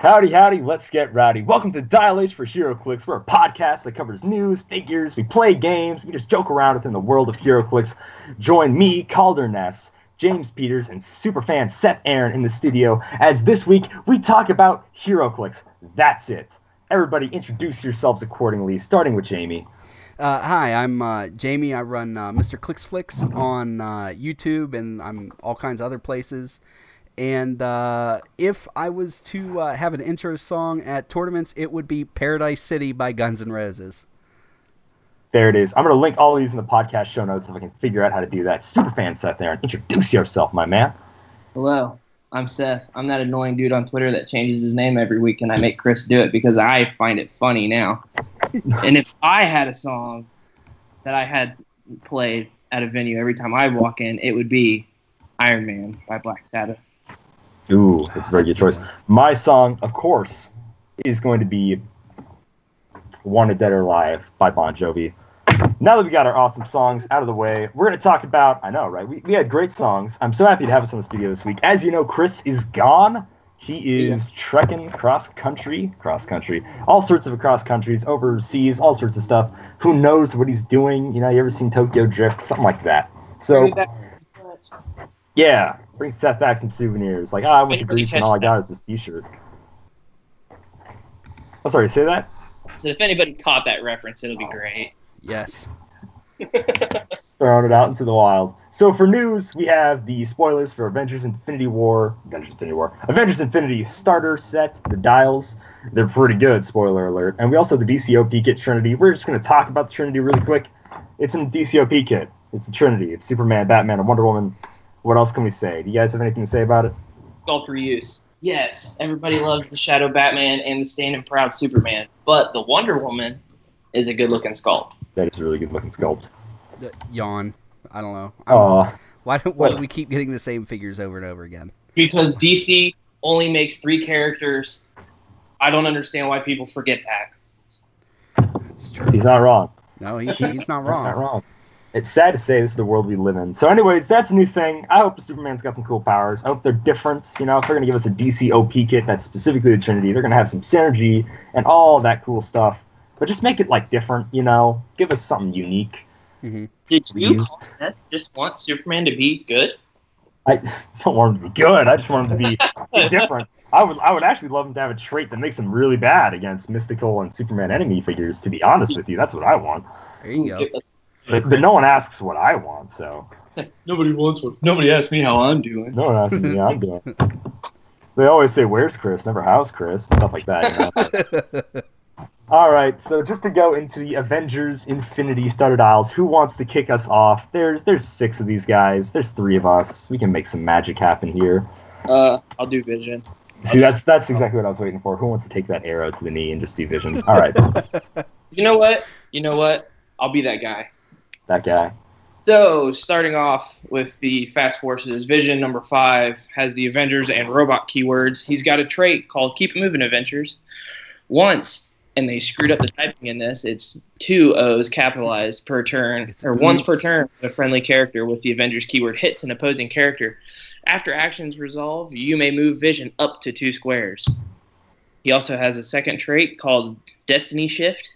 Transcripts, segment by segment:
Howdy, howdy, let's get rowdy. Welcome to Dial H for HeroClix. We're a podcast that covers news, figures, we play games, we just joke around within the world of HeroClix. Join me, Calder Ness, James Peters, and superfan Seth Aaron in the studio as this week we talk about HeroClix. That's it. Everybody introduce yourselves accordingly, starting with Jamie. Uh, hi, I'm uh, Jamie. I run uh, Mr. Clicksflix on uh, YouTube and I'm all kinds of other places. And uh, if I was to uh, have an intro song at tournaments, it would be Paradise City by Guns N' Roses. There it is. I'm going to link all these in the podcast show notes if I can figure out how to do that. Superfan Seth Aaron, introduce yourself, my man. Hello, I'm Seth. I'm that annoying dude on Twitter that changes his name every week, and I make Chris do it because I find it funny now. and if I had a song that I had played at a venue every time I walk in, it would be Iron Man by Black Sabbath. Ooh, that's a very good choice. My song, of course, is going to be Wanted Dead or Alive by Bon Jovi. Now that we got our awesome songs out of the way, we're going to talk about, I know, right? We, we had great songs. I'm so happy to have us in the studio this week. As you know, Chris is gone. He is trekking cross country, cross country, all sorts of cross countries, overseas, all sorts of stuff. Who knows what he's doing? You know, you ever seen Tokyo Drift? Something like that. So, yeah, bring Seth back some souvenirs. Like, ah, I went to Greece and all I got is this T-shirt. Oh, sorry, say that. So if anybody caught that reference, it'll be great. Yes. throwing it out into the wild. So for news, we have the spoilers for Avengers Infinity War, Avengers Infinity War, Avengers Infinity starter set, the dials. They're pretty good, spoiler alert. And we also have the DCOP kit Trinity. We're just going to talk about the Trinity really quick. It's a DCOP kit. It's the Trinity. It's Superman, Batman, and Wonder Woman. What else can we say? Do you guys have anything to say about it? Sculpt reuse. Yes, everybody loves the Shadow Batman and the Stand and Proud Superman, but the Wonder Woman is a good looking sculpt. That is a really good looking sculpt. Uh, yawn. I don't know. I'm- Aw. why do, why do we keep getting the same figures over and over again? Because DC only makes three characters. I don't understand why people forget that. It's true. he's not wrong. No, he's, he's not That's wrong. not wrong. It's sad to say this is the world we live in. So, anyways, that's a new thing. I hope the Superman's got some cool powers. I hope they're different. You know, if they're gonna give us a DC OP kit that's specifically the Trinity, they're gonna have some synergy and all that cool stuff. But just make it like different. You know, give us something unique. hmm Did you Please. call this just want Superman to be good? I don't want him to be good. I just want him to be different. I would, I would actually love him to have a trait that makes him really bad against mystical and Superman enemy figures. To be honest with you, that's what I want. There you go. Give us- But, but no one asks what I want, so. Nobody wants what. Nobody asks me how I'm doing. No one asks me how I'm doing. They always say, "Where's Chris?" Never "How's Chris?" Stuff like that. You know? All right, so just to go into the Avengers Infinity starter dials, who wants to kick us off? There's there's six of these guys. There's three of us. We can make some magic happen here. Uh, I'll do Vision. See, that's that's exactly what I was waiting for. Who wants to take that arrow to the knee and just do vision? All right, You know what? You know what? I'll be that guy. That guy. So, starting off with the Fast Forces, Vision number five has the Avengers and robot keywords. He's got a trait called Keep It Moving Avengers. Once, and they screwed up the typing in this, it's two O's capitalized per turn, or once per turn. A friendly character with the Avengers keyword hits an opposing character. After actions resolve, you may move Vision up to two squares. He also has a second trait called Destiny Shift.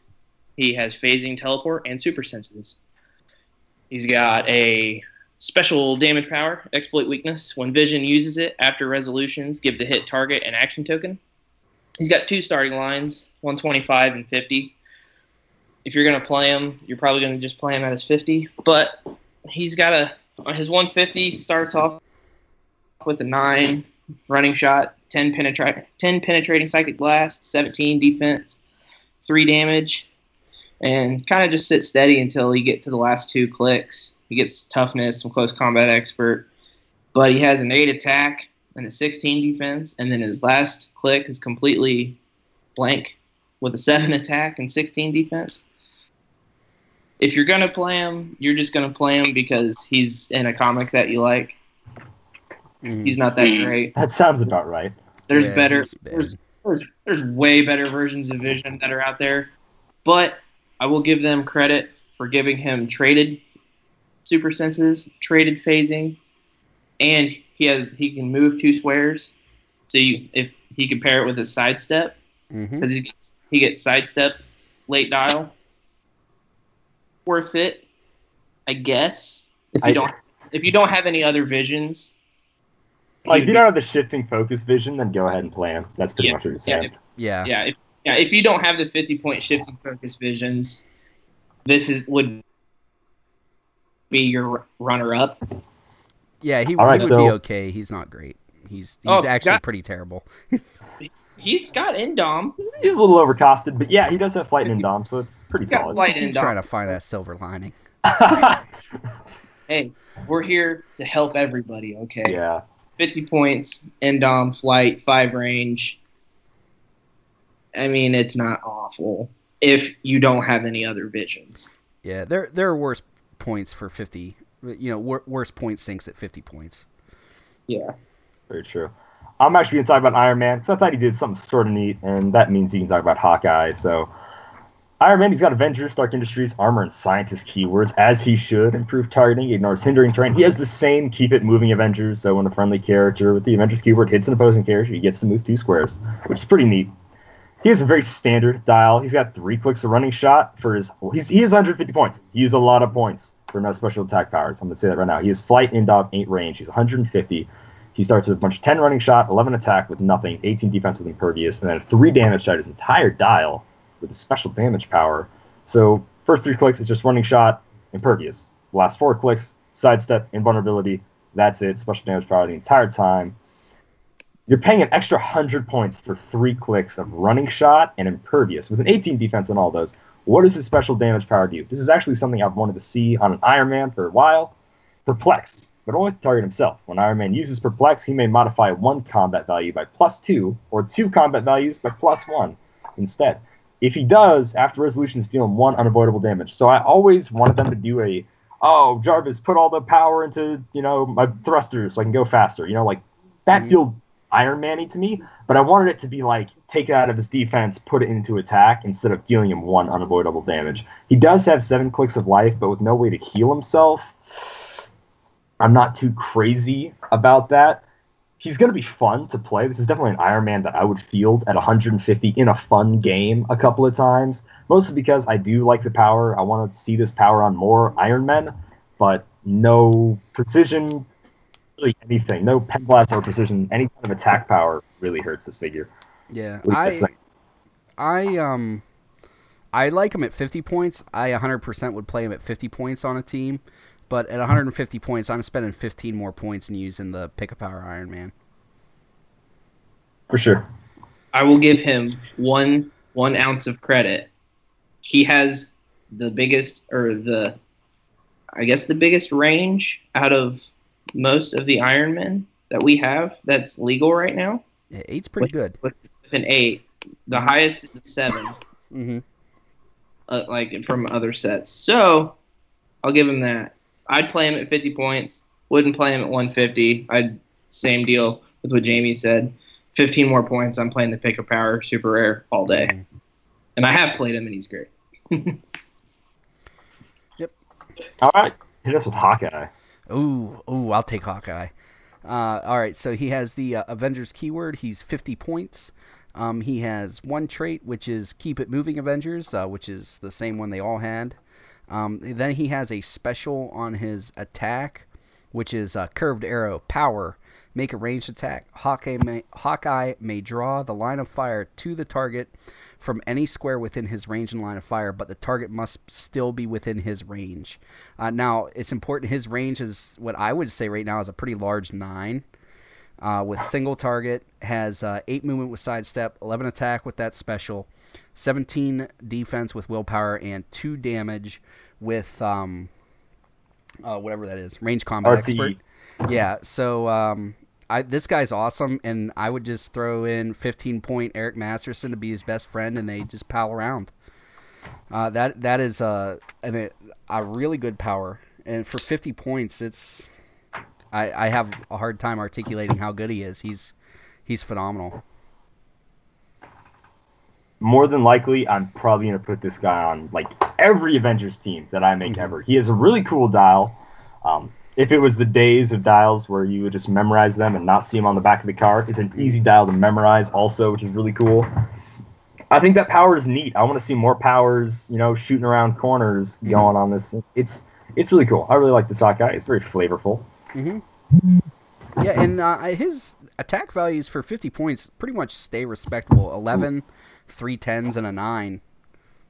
He has phasing, teleport, and super senses. He's got a special damage power, exploit weakness. When Vision uses it after resolutions, give the hit target an action token. He's got two starting lines, 125 and 50. If you're going to play him, you're probably going to just play him at his 50. But he's got a on his 150 starts off with a nine running shot, 10 penetrate, 10 penetrating psychic blast, 17 defense, three damage, and kind of just sit steady until you get to the last two clicks. He gets toughness, some close combat expert, but he has an eight attack and a 16 defense, and then his last click is completely blank with a seven attack and 16 defense. If you're gonna play him, you're just gonna play him because he's in a comic that you like. Mhm. He's not that great. That sounds about right. There's Yeah, better. There's, there's there's way better versions of Vision that are out there, but I will give them credit for giving him traded super senses, traded phasing, and he has he can move two squares. So you, if he can pair it with his sidestep mm-hmm. because he gets, he gets sidestep late dial. Worth it, I guess. If you I- don't if you don't have any other visions, Like, if you don't have the shifting focus vision, then go ahead and play him. That's pretty Yeah, much what you're yeah, saying. Yeah. yeah, if yeah, if you don't have the fifty point shifting focus visions, this is would be your runner up. Yeah, he, All right, he would so- be okay. He's not great. He's he's Oh, actually got- pretty terrible. He's got Indom. He's a little overcosted, but yeah, he does have flight and dom, so it's pretty He's got solid. flight Indom. trying to find that silver lining. Hey, we're here to help everybody. Okay. yeah. 50 points, Indom, flight, five range. I mean, it's not awful if you don't have any other visions. Yeah, there there are worse points for fifty. You know, wor- worse point sinks at fifty points. Yeah. Very true. I'm actually going to talk about Iron Man because I thought he did something sort of neat, and that means you can talk about Hawkeye. So, Iron Man, he's got Avengers, Stark Industries, Armor, and Scientist keywords, as he should. Improve targeting, ignores hindering terrain. He has the same Keep It Moving Avengers, so when a friendly character with the Avengers keyword hits an opposing character, he gets to move two squares, which is pretty neat. He has a very standard dial. He's got three clicks of running shot for his. He's, he has 150 points. He has a lot of points for no special attack powers. I'm going to say that right now. He has flight, Indom, 8 range. He's 150. He starts with a bunch of 10 running shot, 11 attack with nothing, 18 defense with impervious, and then 3 damage to his entire dial with a special damage power. So, first three clicks is just running shot, impervious. Last four clicks, sidestep, invulnerability. That's it. Special damage power the entire time. You're paying an extra 100 points for three clicks of running shot and impervious with an 18 defense on all those. What does his special damage power do? This is actually something I've wanted to see on an Iron Man for a while. Perplex, but only to target himself. When Iron Man uses Perplex, he may modify one combat value by plus two, or two combat values by plus one instead. If he does, after resolutions deal him one unavoidable damage. So I always wanted them to do a, oh, Jarvis, put all the power into, you know, my thrusters so I can go faster. You know, like, that Mhm. feel Iron Man-y to me, but I wanted it to be like take it out of his defense, put it into attack instead of dealing him one unavoidable damage. He does have seven clicks of life, but with no way to heal himself. I'm not too crazy about that. He's going to be fun to play. This is definitely an Iron Man that I would field at 150 in a fun game a couple of times, mostly because I do like the power. I want to see this power on more Iron Men, but no precision, really anything. No pen blast or precision. Any kind of attack power really hurts this figure. Yeah, What do you guys I? I um I like him at 50 points. I 100% would play him at 50 points on a team, but at 150 points, I'm spending 15 more points and using the pick a power Iron Man. For sure. I will give him one one ounce of credit. He has the biggest or the I guess the biggest range out of most of the Iron Men that we have that's legal right now. Yeah, eight's pretty good. With an eight. The highest is a seven. Mm-hmm. uh, like from other sets. So I'll give him that. I'd play him at 50 points. Wouldn't play him at 150. I'd same deal with what Jamie said. 15 more points. I'm playing the pick of power super rare all day, and I have played him and he's great. Yep. All right. Hit us with Hawkeye. Ooh, ooh, I'll take Hawkeye. Uh, all right, so he has the uh, Avengers keyword. He's 50 points. Um, he has one trait, which is Keep It Moving Avengers, uh, which is the same one they all had. Um, then he has a special on his attack, which is uh, Curved Arrow Power. Make a ranged attack. Hawkeye may, Hawkeye may draw the line of fire to the target from any square within his range and line of fire, but the target must still be within his range. Uh, now, it's important. His range is what I would say right now is a pretty large nine. Uh, with single target, has uh, eight movement with sidestep, eleven attack with that special, seventeen defense with willpower, and two damage with um, uh, whatever that is, range combat RCE. expert. Yeah, so um, I this guy's awesome, and I would just throw in 15 point Eric Masterson to be his best friend, and they just pal around. Uh, that that is uh, an, a, a really good power, and for 50 points, it's I, I have a hard time articulating how good he is. He's he's phenomenal. more than likely, I'm probably gonna put this guy on like every Avengers team that I make Mhm. ever. He has a really cool dial. Um, if it was the days of dials where you would just memorize them and not see them on the back of the card, it's an easy dial to memorize also, which is really cool. I think that power is neat. I want to see more powers, you know, shooting around corners Mhm. going on this. It's it's really cool. I really like the Sakai. It's very flavorful. hmm Yeah, and uh, his attack values for 50 points pretty much stay respectable 11, three tens, and a 9.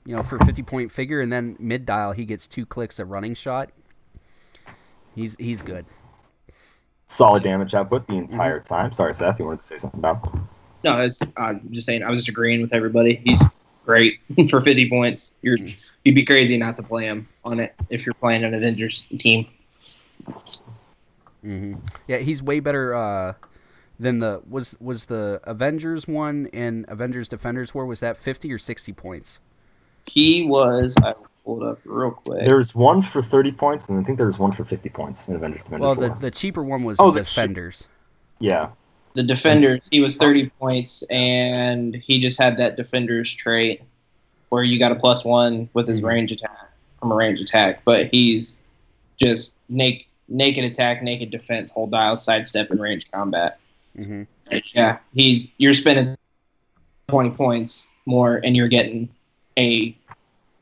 You know, for a 50 point figure, and then mid dial, he gets two clicks of running shot. He's he's good. Solid damage output the Mm-hmm. entire time. Sorry, Seth, you wanted to say something about? No, it's, I'm just saying. I was just agreeing with everybody. He's great for 50 points. You're you'd be crazy not to play him on it if you're playing an Avengers team. hmm Yeah, he's way better uh, than the was was the Avengers one and Avengers Defenders War. Was that 50 or 60 points? He was. I will pull it up real quick. There's one for 30 points, and I think there's one for 50 points in Avengers Defenders Well, the 4. the cheaper one was Oh, the the cheap- Defenders. Yeah. the defenders, he was 30 points, and he just had that defender's trait where you got a plus one with his Mhm. range attack from a range attack. But he's just naked, naked attack, naked defense, whole dial, sidestep, and range combat. hmm Yeah, he's you're spending 20 points more, and you're getting a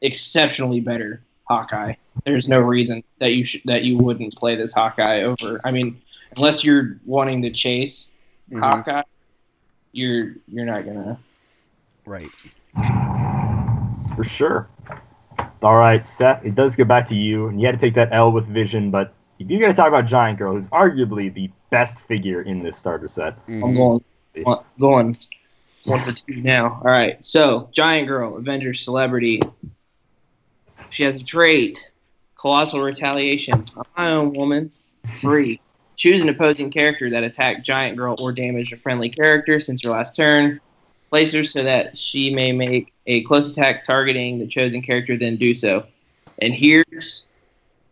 exceptionally better Hawkeye. There's no reason that you should that you wouldn't play this Hawkeye over. I mean, unless you're wanting to chase Mm-hmm. Hawkeye, you're you're not gonna. Right. For sure. All right, Seth, it does go back to you, and you had to take that L with Vision, but you do got to talk about Giant Girl, who's arguably the best figure in this starter set. Mhm. I'm going one- going one for two now. All right, so Giant Girl, Avengers celebrity. She has a trait, colossal retaliation. I'm my own woman, free. Choose an opposing character that attacked Giant Girl or damaged a friendly character since her last turn. Place her so that she may make a close attack targeting the chosen character, then do so. And here's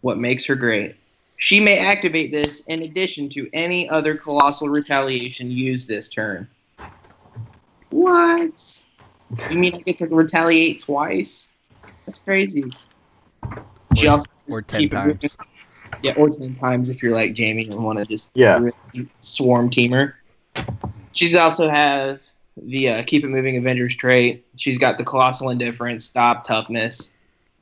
what makes her great. She may activate this in addition to any other colossal retaliation used this turn. What? You mean I get to retaliate twice? That's crazy. She Or- or 10 keep it times. Yeah, or ten times if you're like Jamie and want to just Yes. really swarm teamer. She's also have the uh, keep it moving Avengers trait. She's got the colossal indifference, stop toughness.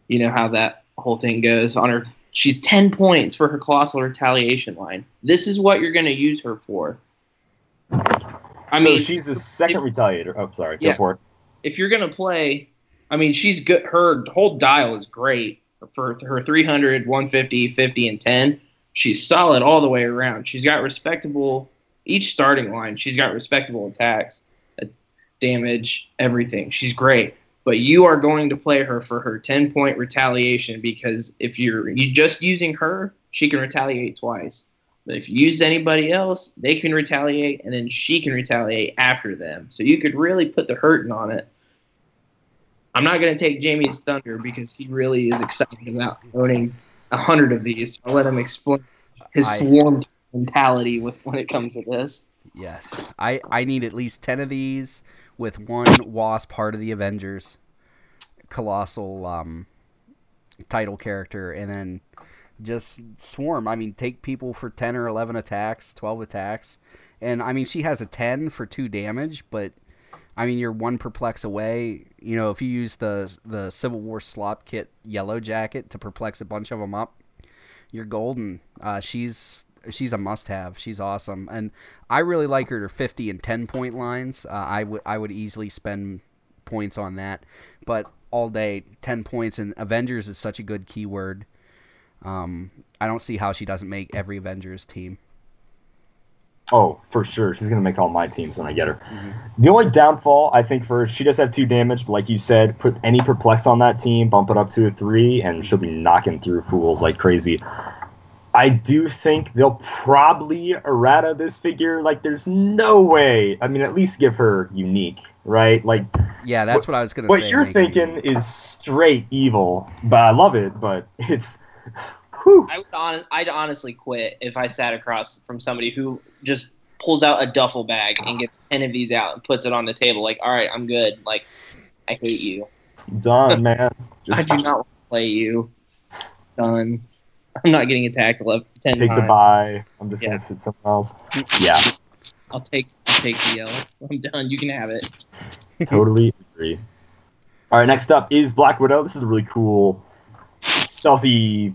You know how that whole thing goes on her. She's ten points for her colossal retaliation line. This is what you're going to use her for. I so mean, she's the second if- retaliator. Oh, sorry. Yeah. Go for it. if you're gonna play, I mean, she's good. Her whole dial is great for her 300, 150, 50, and 10. She's solid all the way around. She's got respectable each starting line. She's got respectable attacks, uh, damage, everything. She's great. But you are going to play her for her 10 point retaliation because if you're you just using her, she can retaliate twice. But if you use anybody else, they can retaliate, and then she can retaliate after them. So you could really put the hurting on it. I'm not going to take Jamie's thunder because he really is excited about owning a hundred of these. I'll let him explain his I- swarm mentality with when it comes to this. Yes, I I need at least ten of these with one Wasp part of the Avengers, colossal um, title character, and then just swarm. I mean, take people for ten or eleven attacks, twelve attacks, and I mean she has a ten for two damage, but I mean you're one perplex away. You know, if you use the the Civil War slop kit yellow jacket to perplex a bunch of them up, you're golden. Uh, she's she's a must have. She's awesome, and I really like her 50 and 10 point lines. Uh, I would I would easily spend points on that, but all day 10 points and Avengers is such a good keyword. Um, I don't see how she doesn't make every Avengers team. Oh, for sure. She's going to make all my teams when I get her. Mhm. The only downfall, I think, for her, she does have two damage, but like you said, put any perplex on that team, bump it up to a three, and she'll be knocking through fools like crazy. I do think they'll probably errata this figure. Like, there's no way. I mean, at least give her unique, right? Like, Yeah, that's what, I was gonna say. what you're thinking is straight evil, but I love it. But it's, whew. I would hon- I'd honestly quit if I sat across from somebody who just pulls out a duffel bag and gets ten of these out and puts it on the table. Like, all right, I'm good. Like, I hate you. done, man. I do not want to play you. Done. I'm not getting attacked 11, 10 Take the times. bye. I'm just Yeah. gonna sit somewhere else. Yeah, I'll take I'll take the yell. I'm done. You can have it. totally agree. All right, next up is Black Widow. This is a really cool, stealthy,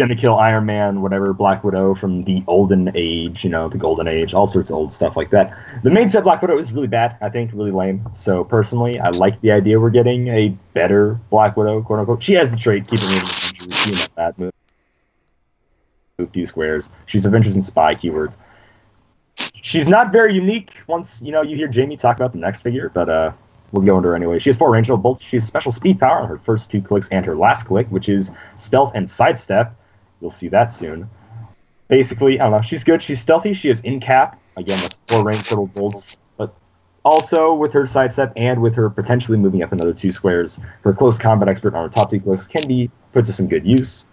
gonna kill Iron Man, whatever Black Widow from the olden age, you know, the golden age, all sorts of old stuff like that. The main set Black Widow is really bad, I think, really lame. So personally, I like the idea we're getting a better Black Widow, quote unquote. She has the trait, keep it moving, you know that move. Move few squares. She's Avengers and spy keywords. She's not very unique once you know you hear Jamie talk about the next figure, but uh we'll go into her anyway. She has four range bolts. She has special speed power on her first two clicks and her last click, which is stealth and sidestep. You'll see that soon. Basically, I don't know. She's good. She's stealthy. She has in cap. Again, that's four range total bolts. But also with her sidestep and with her potentially moving up another two squares, her close combat expert on her top two clicks can be put to some good use.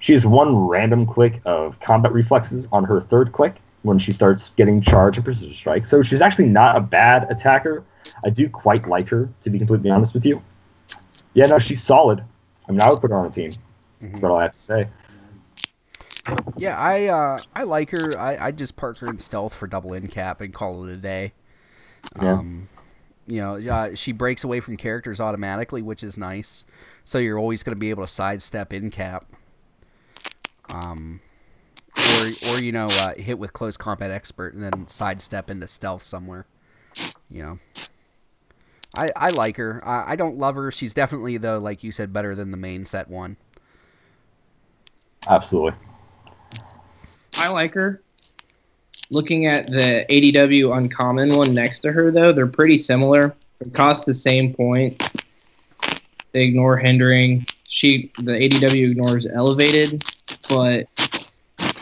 She has one random click of combat reflexes on her third click when she starts getting charge and precision strike. So she's actually not a bad attacker. I do quite like her, to be completely honest with you. Yeah, no, she's solid. I mean, I would put her on a team. That's mm-hmm. what I have to say. Yeah, I uh, I like her. I I just park her in stealth for double in cap and call it a day. Yeah. Um, you know, uh, she breaks away from characters automatically, which is nice. So you're always going to be able to sidestep in cap. Um, or or you know, uh, hit with close combat expert and then sidestep into stealth somewhere. You know. I, I like her. I, I don't love her. She's definitely though, like you said, better than the main set one. Absolutely. I like her. Looking at the ADW uncommon one next to her, though, they're pretty similar. They cost the same points. They ignore hindering. She the ADW ignores elevated, but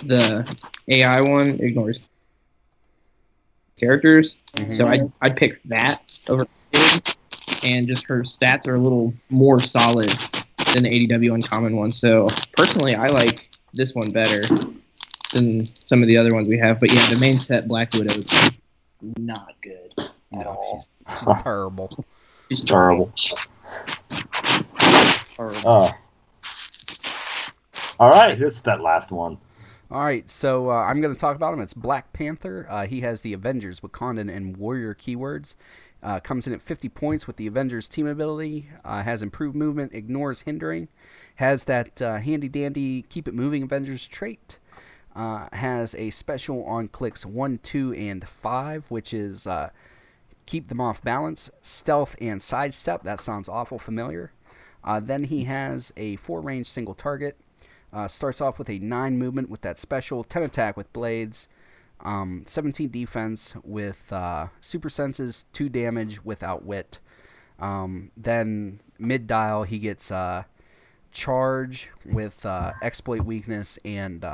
the AI one ignores characters. Mm-hmm. So I'd, I'd pick that over and just her stats are a little more solid than the ADW uncommon one. So personally, I like this one better than some of the other ones we have. But yeah, the main set Black Widow is not good. at No, all. she's, she's terrible. She's Terrible. Terrible. Uh, all right, here's that last one. All right, so uh, I'm going to talk about him. It's Black Panther. Uh, he has the Avengers, Wakandan, and Warrior keywords. Uh, comes in at 50 points with the Avengers team ability. Uh, has improved movement, ignores hindering. Has that uh, handy dandy keep it moving Avengers trait. Uh, has a special on clicks 1, 2, and 5, which is uh, keep them off balance, stealth, and sidestep. That sounds awful familiar. Uh, then he has a four range single target. Uh, starts off with a 9 movement with that special, 10 attack with blades, um, 17 defense with uh, super senses, 2 damage with outwit. Um, then mid dial, he gets uh, charge with exploit weakness and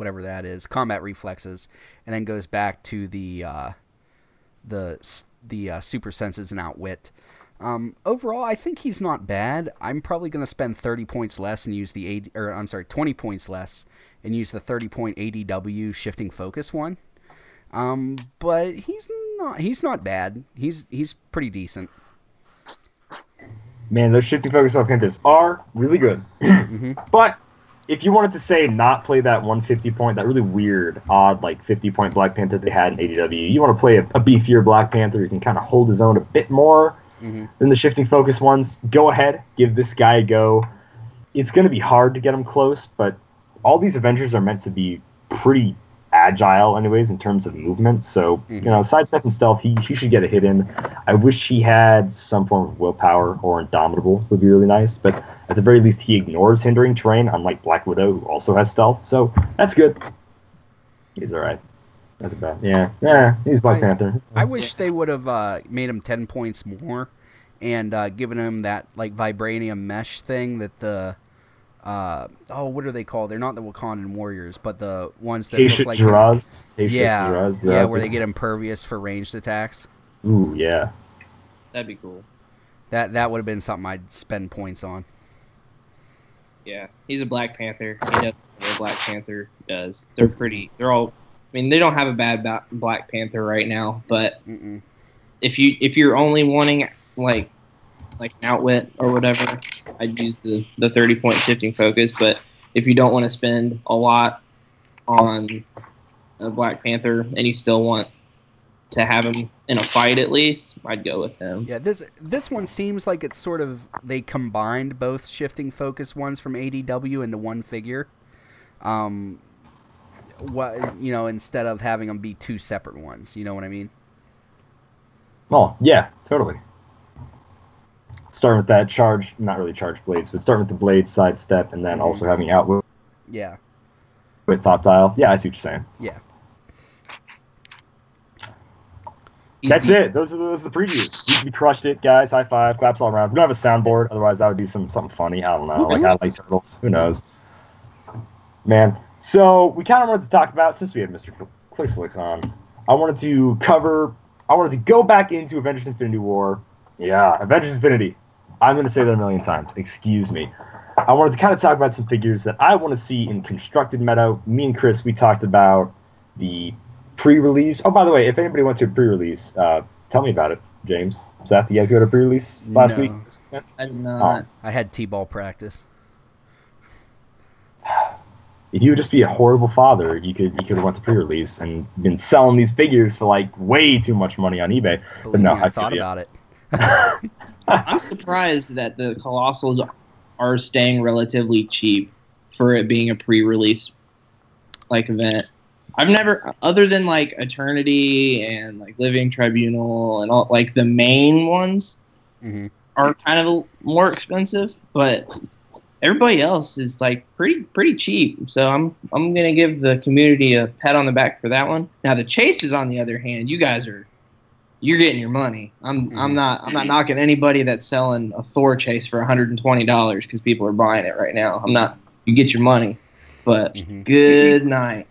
whatever that is, combat reflexes, and then goes back to the uh, the the uh, super senses and outwit. Um, overall, I think he's not bad. I'm probably going to spend 30 points less and use the AD, or I'm sorry, 20 points less and use the 30 point ADW shifting focus one. Um, but he's not he's not bad. He's he's pretty decent. Man, those shifting focus Black Panthers are really good. hmm But if you wanted to say not play that 150 point, that really weird, odd, like 50 point Black Panther they had in ADW, you want to play a, a beefier Black Panther who can kind of hold his own a bit more hmm than the shifting focus ones, go ahead, give this guy a go. It's going to be hard to get him close, but all these Avengers are meant to be pretty agile, anyways, in terms of movement. So, Mhm. you know, sidestep and stealth, he, he should get a hit in. I wish he had some form of willpower or indomitable would be really nice, but at the very least, he ignores hindering terrain, unlike Black Widow, who also has stealth. So that's good. He's all right. That's bad. Yeah, yeah, he's Black I- Panther. I wish they would have uh, made him 10 points more and uh, given him that like vibranium mesh thing that the uh, oh what are they called? They're not the Wakandan warriors, but the ones that Keisha look like Jiraz. Keisha yeah, Jiraz, yeah, where they get impervious for ranged attacks. Ooh, yeah. That'd be cool. That that would have been something I'd spend points on. Yeah, he's a Black Panther. He does what Black Panther does. They're pretty. They're all. I mean, they don't have a bad ba- Black Panther right now, but Mm-mm. if you if you're only wanting like like an outwit or whatever, I'd use the the thirty point shifting focus. But if you don't want to spend a lot on a Black Panther and you still want to have him in a fight at least, I'd go with him. Yeah, this this one seems like it's sort of they combined both shifting focus ones from ADW into one figure. Um, what you know, instead of having them be two separate ones, you know what I mean? Oh, yeah, totally. Starting with that charge, not really charge blades, but starting with the blade sidestep and then also having outwit, Yeah, with top dial. Yeah, I see what you're saying. yeah. That's the- it. Those are the, those are the previews. We, we crushed it, guys. High five, claps all around. We don't have a soundboard, otherwise I would do some something funny. I don't know, like I like turtles. Who knows? Man. So we kind of wanted to talk about since we had Mr. Clickslicks on. I wanted to cover. I wanted to go back into Avengers: Infinity War. Yeah, Avengers: Infinity. I'm going to say that a million times. Excuse me. I wanted to kind of talk about some figures that I want to see in constructed meta. Me and Chris, we talked about the pre-release. Oh, by the way, if anybody went to a pre-release, uh, tell me about it, James. Seth, you guys go to pre-release last No. week? I did not. I had t-ball practice. If you would just be a horrible father, you could you could have went to pre-release and been selling these figures for like way too much money on eBay. Believe no, me, I, I feel thought you. about it. I'm surprised that the Colossals are staying relatively cheap for it being a pre-release like event. I've never, other than like Eternity and like Living Tribunal and all like the main ones hmm are kind of more expensive, but everybody else is like pretty pretty cheap. So I'm I'm gonna give the community a pat on the back for that one. Now the chases, on the other hand, you guys are you're getting your money. I'm I'm Mhm. not I'm not knocking anybody that's selling a Thor chase for 120 dollars because people are buying it right now. I'm not. You get your money, but Mhm. good night.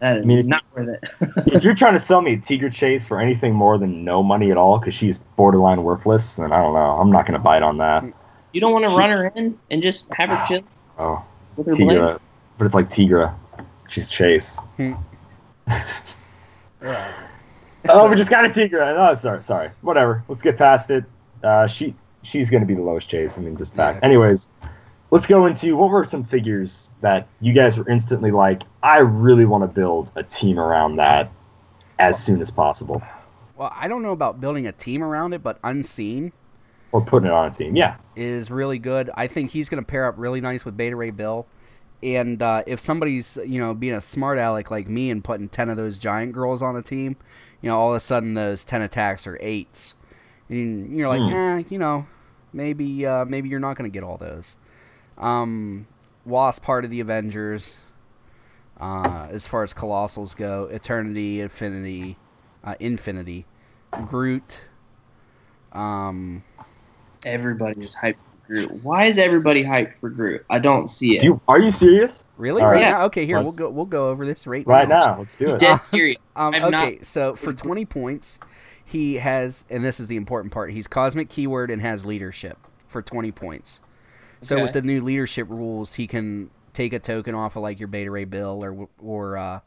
That is I mean, not worth it. if you're trying to sell me a Tigra Chase for anything more than no money at all, because she's borderline worthless, then I don't know. I'm not gonna bite on that. you don't want to run her in and just have her chill Oh, with her. Tigra, but it's like Tigra. She's Chase. Oh, we just got a Tigra. Oh, sorry, sorry. Whatever. Let's get past it. Uh, she she's gonna be the lowest chase. I mean, just back. Yeah. Anyways, let's go into what were some figures that you guys were instantly like, I really want to build a team around that as soon as possible, Well, I don't know about building a team around it, but Unseen or putting it on a team. Yeah, is really good. I think he's going to pair up really nice with Beta Ray Bill. And uh, if somebody's, you know, being a smart aleck like me and putting 10 of those giant girls on a team, you know, all of a sudden those 10 attacks are eights. And you're like, Hmm. eh, you know, maybe uh, maybe you're not going to get all those. Um, Wasp part of the Avengers. Uh, as far as Colossals go, Eternity, Infinity, uh, Infinity, Groot. Um, Everybody is hyped for Groot. Why is everybody hyped for Groot? I don't see it. Do you, are you serious? Really? All right right. now? Okay, here we'll go. We'll go over this right, now. Right now, let's do it. Dead serious. Um, okay, not- so for twenty points, he has, and this is the important part. He's cosmic keyword and has leadership for twenty points. So Okay. with the new leadership rules, he can take a token off of like your Beta Ray Bill or or uh,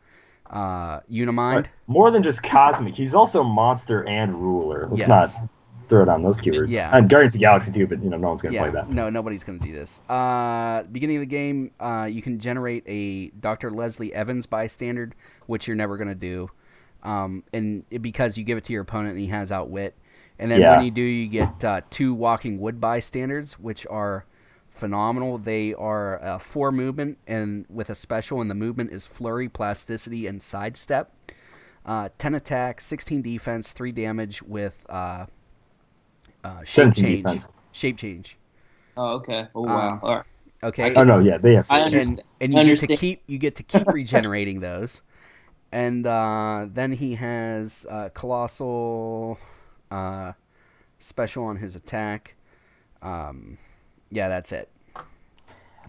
uh, Unimind. Right. More than just cosmic, he's also monster and ruler. Let's Yes. not throw down those keywords. Yeah. and Guardians of the Galaxy too, but you know no one's gonna yeah, play that. no, nobody's gonna do this. Uh, beginning of the game, uh, you can generate a Dr. Leslie Evans bystander, which you're never gonna do, um, and it, because you give it to your opponent and he has outwit, and then Yeah. when you do, you get uh, two Walking Wood bystanders, which are phenomenal. They are uh, four movement and with a special, and the movement is flurry, plasticity, and sidestep. Uh, 10 attack, 16 defense, 3 damage with uh, uh, shape change. defense. Shape change. Oh, okay. Oh, wow. Um, All right. Okay. Oh no, yeah, they have. I understand. and and you get to keep you get to keep regenerating those. And uh, then he has uh, colossal uh, special on his attack. Um, yeah, that's it.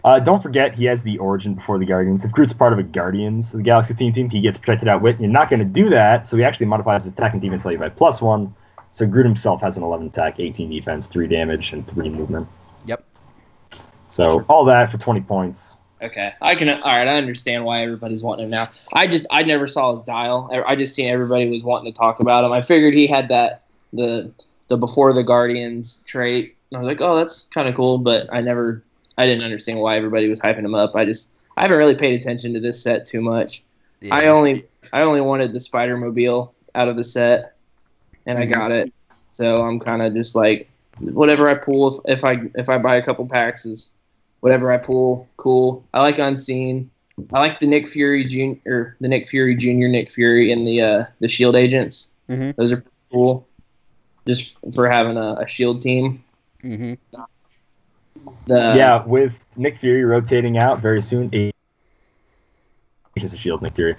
Uh, don't forget, he has the origin before the Guardians. If Groot's part of a Guardians the Galaxy theme team, he gets protected outwit. You're not going to do that, so he actually modifies his attack and defense value by plus one. So Groot himself has an 11 attack, 18 defense, 3 damage, and 3 movement. Yep. So all that for 20 points. Okay, I can. All right, I understand why everybody's wanting him now. I just, I never saw his dial. I I just seen everybody was wanting to talk about him. I figured he had that the the before the Guardians trait. I was like, oh, that's kind of cool, but I never, I didn't understand why everybody was hyping him up. I just I haven't really paid attention to this set too much. Yeah. I only I only wanted the Spider Mobile out of the set, and I Mhm. got it. So I'm kind of just like whatever I pull. If, if I if I buy a couple packs is whatever I pull. Cool. I like Unseen. I like the Nick Fury Junior or the Nick Fury Junior, Nick Fury, and the uh, the Shield agents. Mhm. Those are cool. Just for having a, a Shield team. hmm The yeah, with Nick Fury rotating out very soon. Eight is a shield, Nick Fury.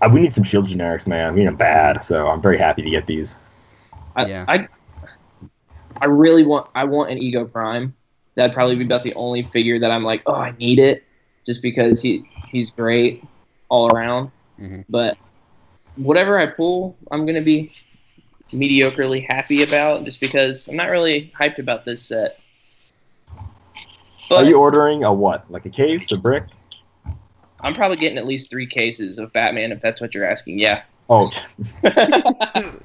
Uh, we need some shield generics, man. We need them bad. So I'm very happy to get these. I, Yeah. I I really want I want an Ego Prime. That'd probably be about the only figure that I'm like, oh, I need it, just because he he's great all around. Mhm. But whatever I pull, I'm gonna be mediocrely happy about, just because I'm not really hyped about this set. But Are you ordering a what? Like a case, a brick? I'm probably getting at least three cases of Batman, if that's what you're asking. Yeah. Oh,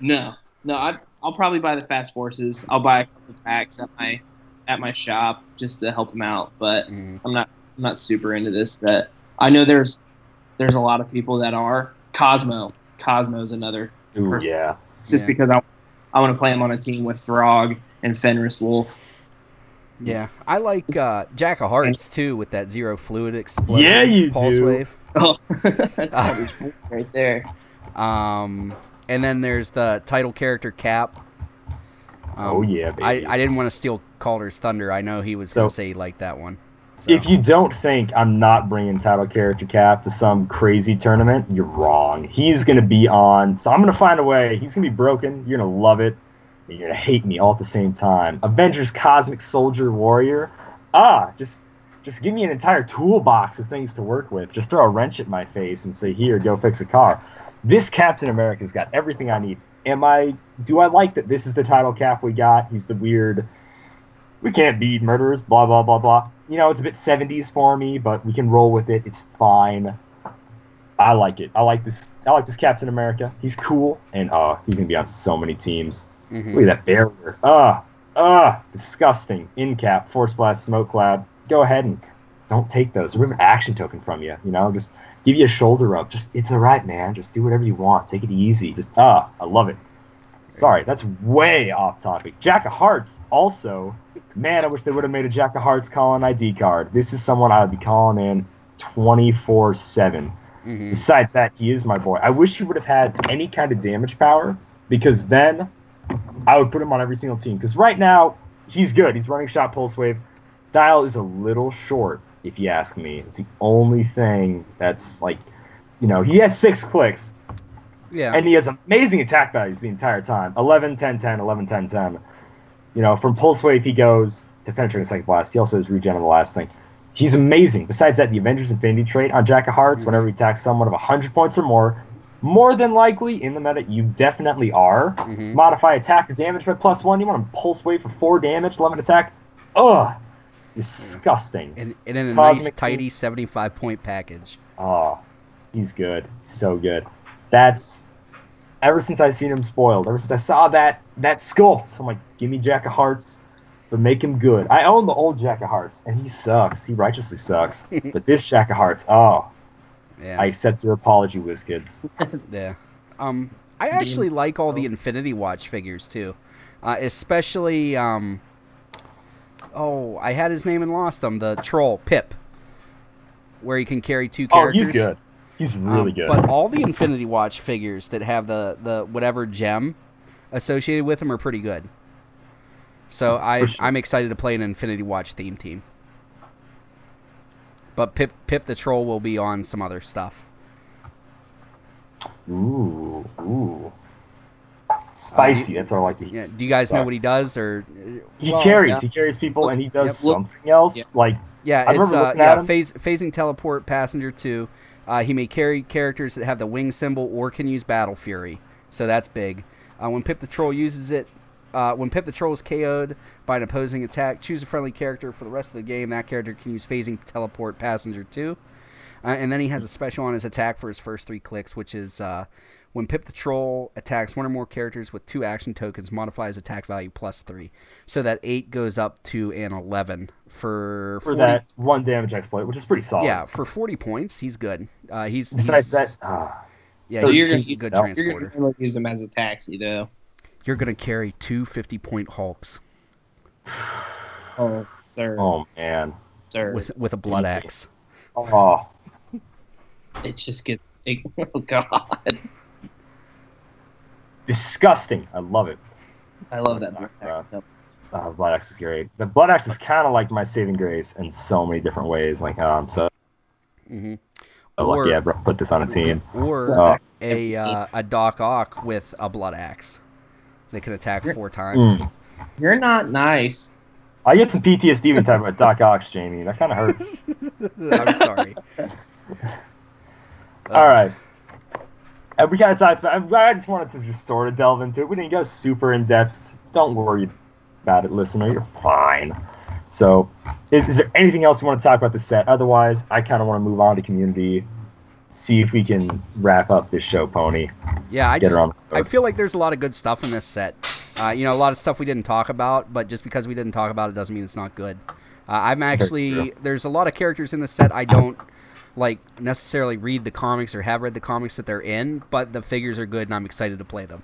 no, no. I, I'll probably buy the Fast Forces. I'll buy a couple packs at my at my shop just to help them out. But hmm I'm not I'm not super into this. That I know there's there's a lot of people that are. Cosmo. Cosmo's another. ooh, Person. yeah. It's just Yeah. because I I want to play him on a team with Throg and Fenris Wolf. Yeah, I like uh, Jack of Hearts too with that zero fluid explosion. Yeah, you pulse do. wave. Oh, that's Eldritch Wolf right there. Um, and then there's the title character Cap. Um, oh yeah, baby. I, I didn't want to steal Calder's thunder. I know he was So- gonna say he liked that one. So, If you don't think I'm not bringing title character cap to some crazy tournament, you're wrong. He's gonna be on. So I'm gonna find a way. He's gonna be broken. You're gonna love it. You're gonna hate me all at the same time. Avengers Cosmic Soldier Warrior. Ah, just just give me an entire toolbox of things to work with. Just throw a wrench at my face and say, "Here, go fix a car." This Captain America's got everything I need. Am I? Do I like that? This is the title cap we got. He's the weird. We can't beat murderers. Blah blah blah blah. You know, it's a bit 70s for me, but we can roll with it. It's fine. I like it. I like this. I like this Captain America. He's cool, and uh, he's gonna be on so many teams. Mhm. Look at that barrier. Ah, ah, disgusting. In cap, force blast, smoke cloud. Go ahead and don't take those. Remove an action token from you. You know, just give you a shoulder rub. Just it's all right, man. Just do whatever you want. Take it easy. Just ah, I love it. Sorry, that's way off topic. Jack of Hearts also. Man, I wish they would have made a Jack of Hearts calling ID card. This is someone I would be calling in 24 7. Mhm. Besides that, he is my boy. I wish he would have had any kind of damage power because then I would put him on every single team. Because right now, he's good. He's running shot pulse wave. Dial is a little short, if you ask me. It's the only thing that's like, you know, he has six clicks Yeah. and he has amazing attack values the entire time 11, 10, 10, 11, 10, 10. You know, from pulse wave, he goes to penetrating psychic blast. He also has regen on the last thing. He's amazing. Besides that, the Avengers Infinity trait on Jack of Hearts, whenever he attacks someone of 100 points or more, more than likely in the meta, you definitely are. Mhm. Modify attack or damage by plus one. You want to pulse wave for four damage, 11 attack. Ugh. Disgusting. And, and in a nice, Cosmic- tidy 75 point package. Oh, he's good. So good. That's ever since I've seen him spoiled. Ever since I saw that that sculpt, I'm like, give me Jack of Hearts, but make him good. I own the old Jack of Hearts, and he sucks. He righteously sucks. but this Jack of Hearts, oh, Yeah. I accept your apology, WizKids. Yeah. Um, I actually like all the Infinity Watch figures too, uh, especially um. Oh, I had his name and lost him. The troll Pip, where he can carry two characters. Oh, he's good. He's really Um, good. But all the Infinity Watch figures that have the the whatever gem associated with them are pretty good. So I sure. I'm excited to play an Infinity Watch theme team. But Pip Pip the troll will be on some other stuff. ooh, ooh. Spicy. that's what I like to hear. Yeah. Do you guys know what he does or? He Well, carries. yeah. He carries people, and he does Yep, look- something else. Yeah. Like Yeah, I it's remember uh, at yeah, him. phase, phasing teleport passenger two. Uh, he may carry characters that have the wing symbol or can use battle fury, so that's big. Uh, when Pip the Troll uses it, uh, when Pip the Troll is KO'd by an opposing attack, choose a friendly character for the rest of the game. That character can use phasing teleport passenger two, uh, and then he has a special on his attack for his first three clicks, which is uh, When Pip the Troll attacks one or more characters with two action tokens, modifies attack value plus three, so that eight goes up to an eleven for For 40 that one damage exploit, which is pretty solid. Yeah, for forty points, he's good. Uh, he's, Besides he's that, ah, yeah, So he's you're a gonna good use- no, You're going to use them as a taxi, though. You're gonna carry two 50 point Hulks Oh, sir, oh man. sir. with with a blood axe. Oh, it just gets. It, oh God, disgusting. I love it. I love that. Uh, Uh, blood axe is great. The blood axe is kind of like my saving grace in so many different ways. Like, um, so Mm-hmm. lucky I put this on a team. Or Oh. a uh, a Doc Ock with a blood axe. They can attack four times. Mm. You're not nice. I get some PTSD when talking about Doc Ox, Jamie. That kind of hurts. I'm sorry. All right. And we kind of talked about. I just wanted to just sort of delve into it. We didn't go super in depth. Don't worry about it, listener. You're fine. So, is, is there anything else you want to talk about the set? Otherwise, I kind of want to move on to community. See if we can wrap up this show, Pony. Yeah, I Get just, on I feel like there's a lot of good stuff in this set. Uh, you know, a lot of stuff we didn't talk about, but just because we didn't talk about it doesn't mean it's not good. Uh, I'm actually there's a lot of characters in this set I don't like necessarily read the comics or have read the comics that they're in, but the figures are good and I'm excited to play them.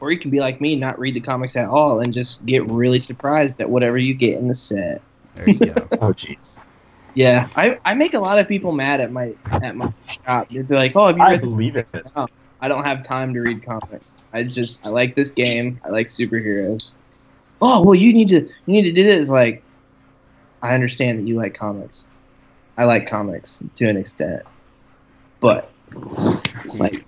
Or you can be like me, not read the comics at all, and just get really surprised at whatever you get in the set. There you go. Oh, jeez. Yeah, I, I make a lot of people mad at my at my shop. They're like, "Oh, have you I read this?" believe it. I don't have time to read comics. I just I like this game. I like superheroes. Oh well, you need to you need to do this. Like, I understand that you like comics. I like comics to an extent, but like,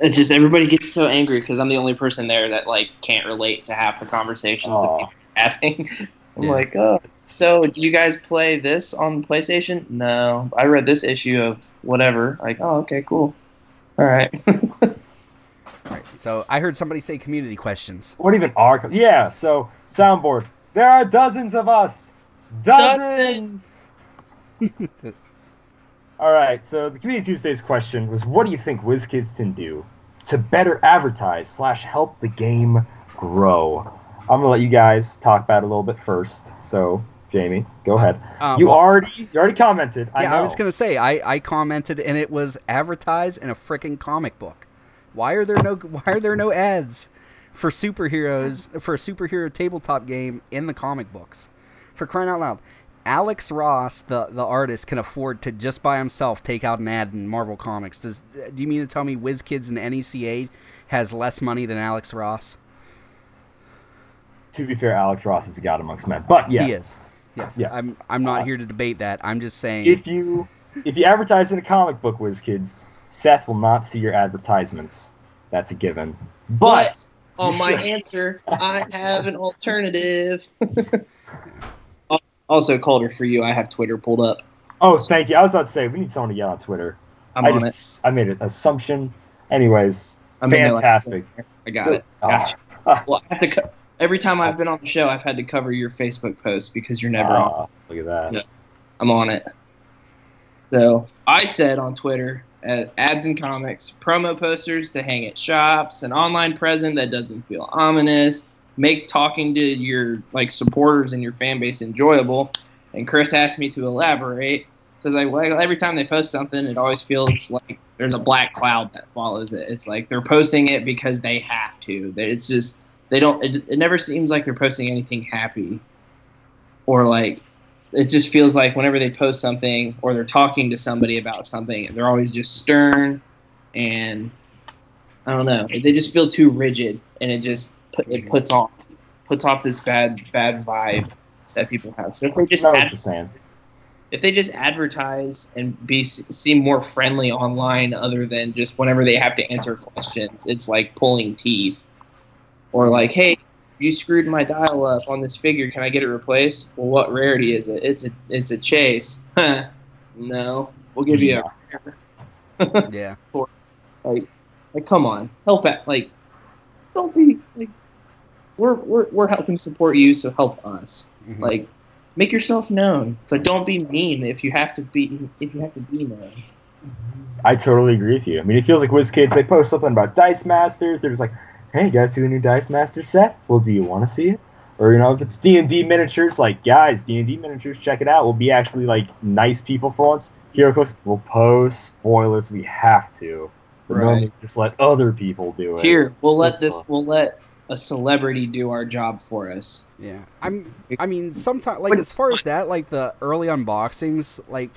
it's just everybody gets so angry because I'm the only person there that like can't relate to half the conversations that people are having. I'm Yeah. like, oh, so do you guys play this on PlayStation? No, I read this issue of whatever. Like, oh, okay, cool. All right. Right. So I heard somebody say community questions. What even are? Yeah. So soundboard. There are dozens of us. Dozens. All right. So the community Tuesdays question was, what do you think WizKids can do to better advertise slash help the game grow? I'm gonna let you guys talk about it a little bit first. So Jamie, go ahead. Uh, you well- already you already commented. I yeah, I, was gonna say I, I commented and it was advertised in a freaking comic book. Why are there no Why are there no ads for superheroes for a superhero tabletop game in the comic books? For crying out loud, Alex Ross, the the artist, can afford to just by himself take out an ad in Marvel Comics. Does do you mean to tell me WizKids and NECA has less money than Alex Ross? To be fair, Alex Ross is a god amongst men, but yes, He is. Yes, Yeah. I'm. I'm not Uh, here to debate that. I'm just saying. if you if you advertise in a comic book, WizKids, Seth will not see your advertisements. That's a given. But on my answer, I have an alternative. also, Calder, for you, I have Twitter pulled up. oh, thank you. I was about to say we need someone to yell on Twitter. I'm I on just I made an assumption. Anyways. I'm in there fantastic. I got So- it. Gotcha. Well, I have to. Co- every time I've been on the show, I've had to cover your Facebook post because you're never on. Ah, look at that. Yeah. I'm on it. So I said on Twitter, ads and comics, promo posters to hang at shops, an online present that doesn't feel ominous, make talking to your like supporters and your fan base enjoyable. And Chris asked me to elaborate because I well, every time they post something, it always feels like there's a black cloud that follows it. It's like they're posting it because they have to. That It's just they don't. It, it never seems like they're posting anything happy, or like it just feels like whenever they post something or they're talking to somebody about something, they're always just stern and I don't know. They just feel too rigid, and it just put, it puts off puts off this bad bad vibe that people have. So if they just I know what ad- if they just advertise and be seem more friendly online, other than just whenever they have to answer questions, it's like pulling teeth, or like, hey, you screwed my dial up on this figure. Can I get it replaced? Well, what rarity is it? It's a it's a chase. No, we'll give you a yeah. like, like, come on, help out. Like, don't be like, we're we're we're helping support you, so help us. Mhm. Like, make yourself known, but don't be mean if you have to be if you have to be known. I totally agree with you. I mean, it feels like WizKids, they post something about Dice Masters. They're just like, hey, you guys see the new Dice Master set? Well, do you want to see it? Or, you know, if it's D&D miniatures, like, guys, D&D miniatures, check it out. We'll be actually, like, nice people for once. HeroClix will post spoilers. We have to. But Right. normally just let other people do it. Here, we'll let this. We'll let a celebrity do our job for us. Yeah, I'm. I mean, sometimes like as far as that, like the early unboxings, like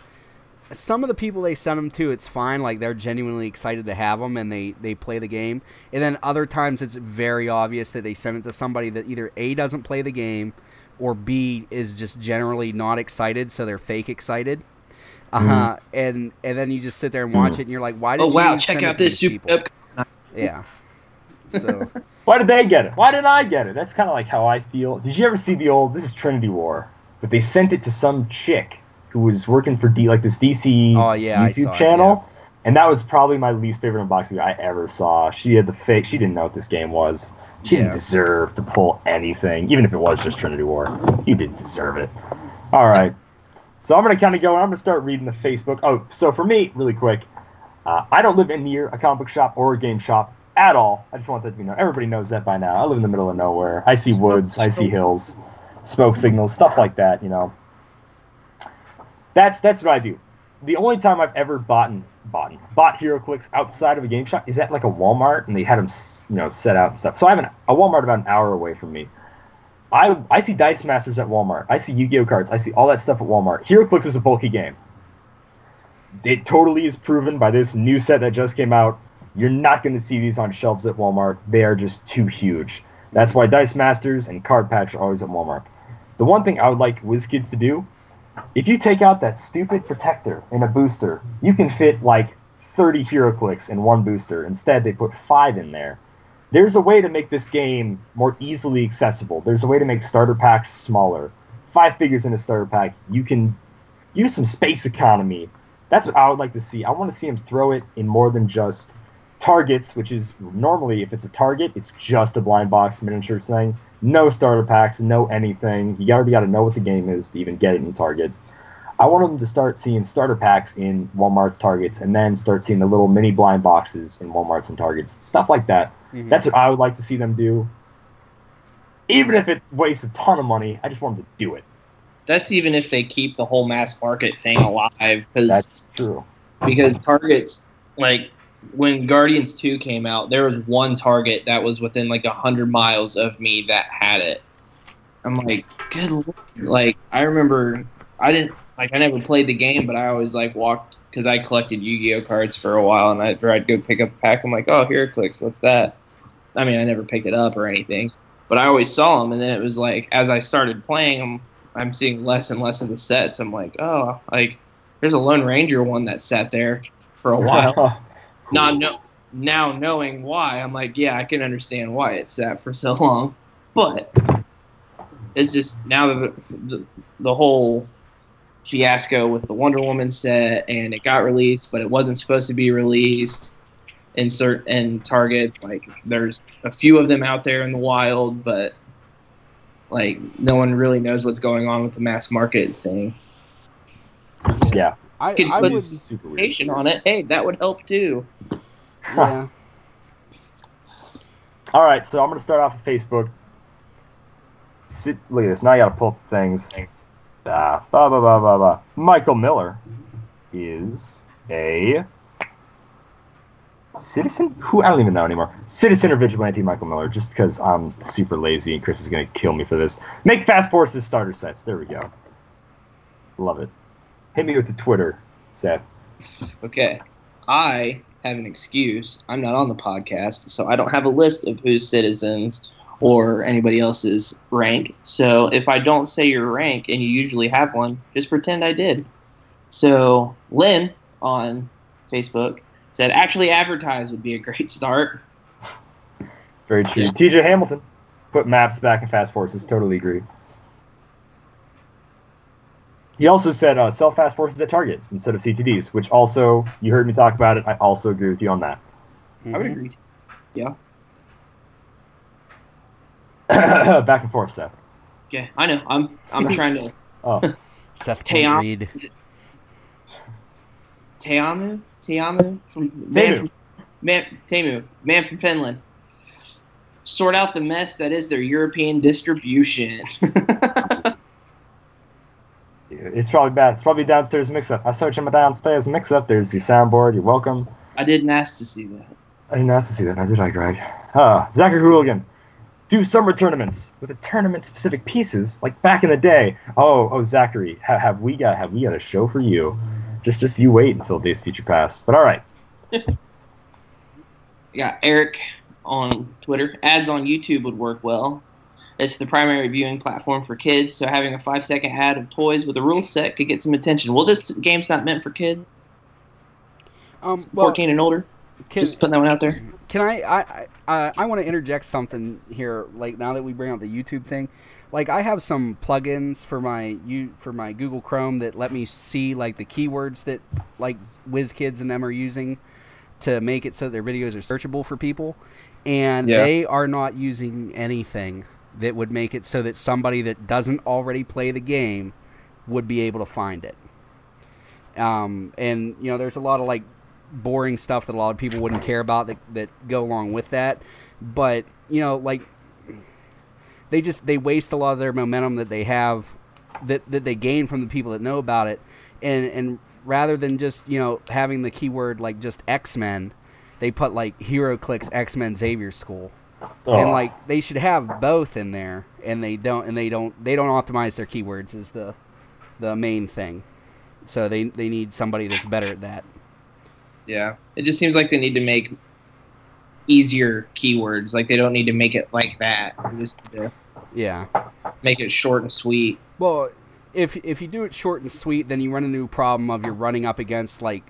some of the people they send them to, it's fine. Like they're genuinely excited to have them and they they play the game. And then other times it's very obvious that they send it to somebody that either a doesn't play the game, or b is just generally not excited, so they're fake excited. Uh, and and then you just sit there and watch it, and you're like, why did Oh you wow! Check out this super. people? Yeah. So Why did they get it? Why didn't I get it? That's kind of like how I feel. Did you ever see the old? This is Trinity War, but they sent it to some chick who was working for D, like this DC Oh, yeah, YouTube it, channel, and that was probably my least favorite unboxing I ever saw. She had the fake. She didn't know what this game was. She Yeah. didn't deserve to pull anything, even if it was just Trinity War. You didn't deserve it. All right. So I'm gonna kind of go. and I'm gonna start reading the Facebook. Oh, so for me, really quick, uh, I don't live in near a comic book shop or a game shop at all. I just want that to be known. Everybody knows that by now. I live in the middle of nowhere. I see woods. I see hills, smoke signals, stuff like that. You know. That's that's what I do. The only time I've ever bought bought bought HeroClix outside of a game shop is at like a Walmart, and they had them you know set out and stuff. So I have an, a Walmart about an hour away from me. I I see Dice Masters at Walmart. I see Yu-Gi-Oh cards. I see all that stuff at Walmart. HeroClix is a bulky game. It totally is proven by this new set that just came out. You're not going to see these on shelves at Walmart. They are just too huge. That's why Dice Masters and Card Patch are always at Walmart. The one thing I would like WizKids to do, if you take out that stupid protector in a booster, you can fit like 30 HeroClix in one booster. Instead, they put five in there. There's a way to make this game more easily accessible. There's a way to make starter packs smaller. Five figures in a starter pack, you can use some space economy. That's what I would like to see. I want to see him throw it in more than just targets, which is normally if it's a target, it's just a blind box miniatures thing. No starter packs, no anything. You already got to know what the game is to even get it in Target. I want them to start seeing starter packs in Walmart's Targets, and then start seeing the little mini blind boxes in Walmart's and Targets, stuff like that. Mhm. That's what I would like to see them do. Even if it wastes a ton of money, I just want them to do it. That's even if they keep the whole mass market thing alive, because That's true. because targets like when Guardians Two came out, there was one target that was within like a hundred miles of me that had it. I'm like, good lord. Like I remember, I didn't like I never played the game, but I always like walked because I collected Yu-Gi-Oh cards for a while, and after I'd go pick up a pack, I'm like, oh, HeroClix. What's that? I mean, I never picked it up or anything, but I always saw them, and then it was like as I started playing them, I'm seeing less and less of the sets. I'm like, oh, like there's a Lone Ranger one that sat there for a while. Not no, now knowing why, I'm like, yeah, I can understand why it sat for so long, but it's just now the the, the whole fiasco with the Wonder Woman set, and it got released, but it wasn't supposed to be released. In certain targets, like there's a few of them out there in the wild, but like no one really knows what's going on with the mass market thing. yeah. I, Could I put- would. super weird. Patient on it, hey, that would help too. Yeah. All right, so I'm gonna start off with Facebook. Sit, look at this. Now I gotta pull up things. Ah, blah, blah, blah, blah, blah. Michael Miller is a citizen. Who I don't even know anymore. Citizen or vigilante, Michael Miller. Just because I'm super lazy and Chris is gonna kill me for this. Make Fast Forces starter sets. There we go. Love it. Hit me with the Twitter, Seth. Okay. I have an excuse. I'm not on the podcast, so I don't have a list of who's citizens or anybody else's rank. So if I don't say your rank and you usually have one, just pretend I did. So Lynn on Facebook said actually advertise would be a great start. Very true. Yeah. TJ Hamilton put maps back in Fast Forces. Totally agree. He also said uh, sell Fast Forces at Target instead of CTDs, which also you heard me talk about it. I also agree with you on that. I would agree. Yeah. back and forth, Seth. Okay, I know. I'm I'm trying to Oh, Seth can't Team- read. Teamu Tiamu from man Temu. from man Temu man from Finland. Sort out the mess that is their European distribution. It's probably bad. It's probably downstairs mix up. I search in my downstairs mix up. There's your soundboard. You're welcome. I didn't ask to see that. I didn't ask to see that. Now did I, Greg? Uh, Zachary Hooligan. Do summer tournaments with the tournament specific pieces like back in the day. Oh, oh, Zachary, ha- have we got have we got a show for you? Just just you wait until Days Future Past. But all right. Yeah, Eric on Twitter. Ads on YouTube would work well. It's the primary viewing platform for kids, so having a five second ad of toys with a rule set could get some attention. Well, this game's not meant for kids, Um, well, 14 and older. can, Just putting that one out there. can I? I I, I want to interject something here. Like now that we bring up the YouTube thing, like I have some plugins for my you for my Google Chrome that let me see like the keywords that like WizKids and them are using to make it so their videos are searchable for people, and Yeah. they are not using anything that would make it so that somebody that doesn't already play the game would be able to find it. Um, and you know, there's a lot of like boring stuff that a lot of people wouldn't care about that, that go along with that. But you know, like they just they waste a lot of their momentum that they have that that they gain from the people that know about it, and and rather than just you know having the keyword like just X Men, they put like HeroClix X Men Xavier School and like they should have both in there and they don't and they don't they don't optimize their keywords is the the main thing so they they need somebody that's better at that Yeah. It just seems like they need to make easier keywords. Like they don't need to make it like that. Just to yeah make it short and sweet. well if if you do it short and sweet then you run into a problem of you're running up against like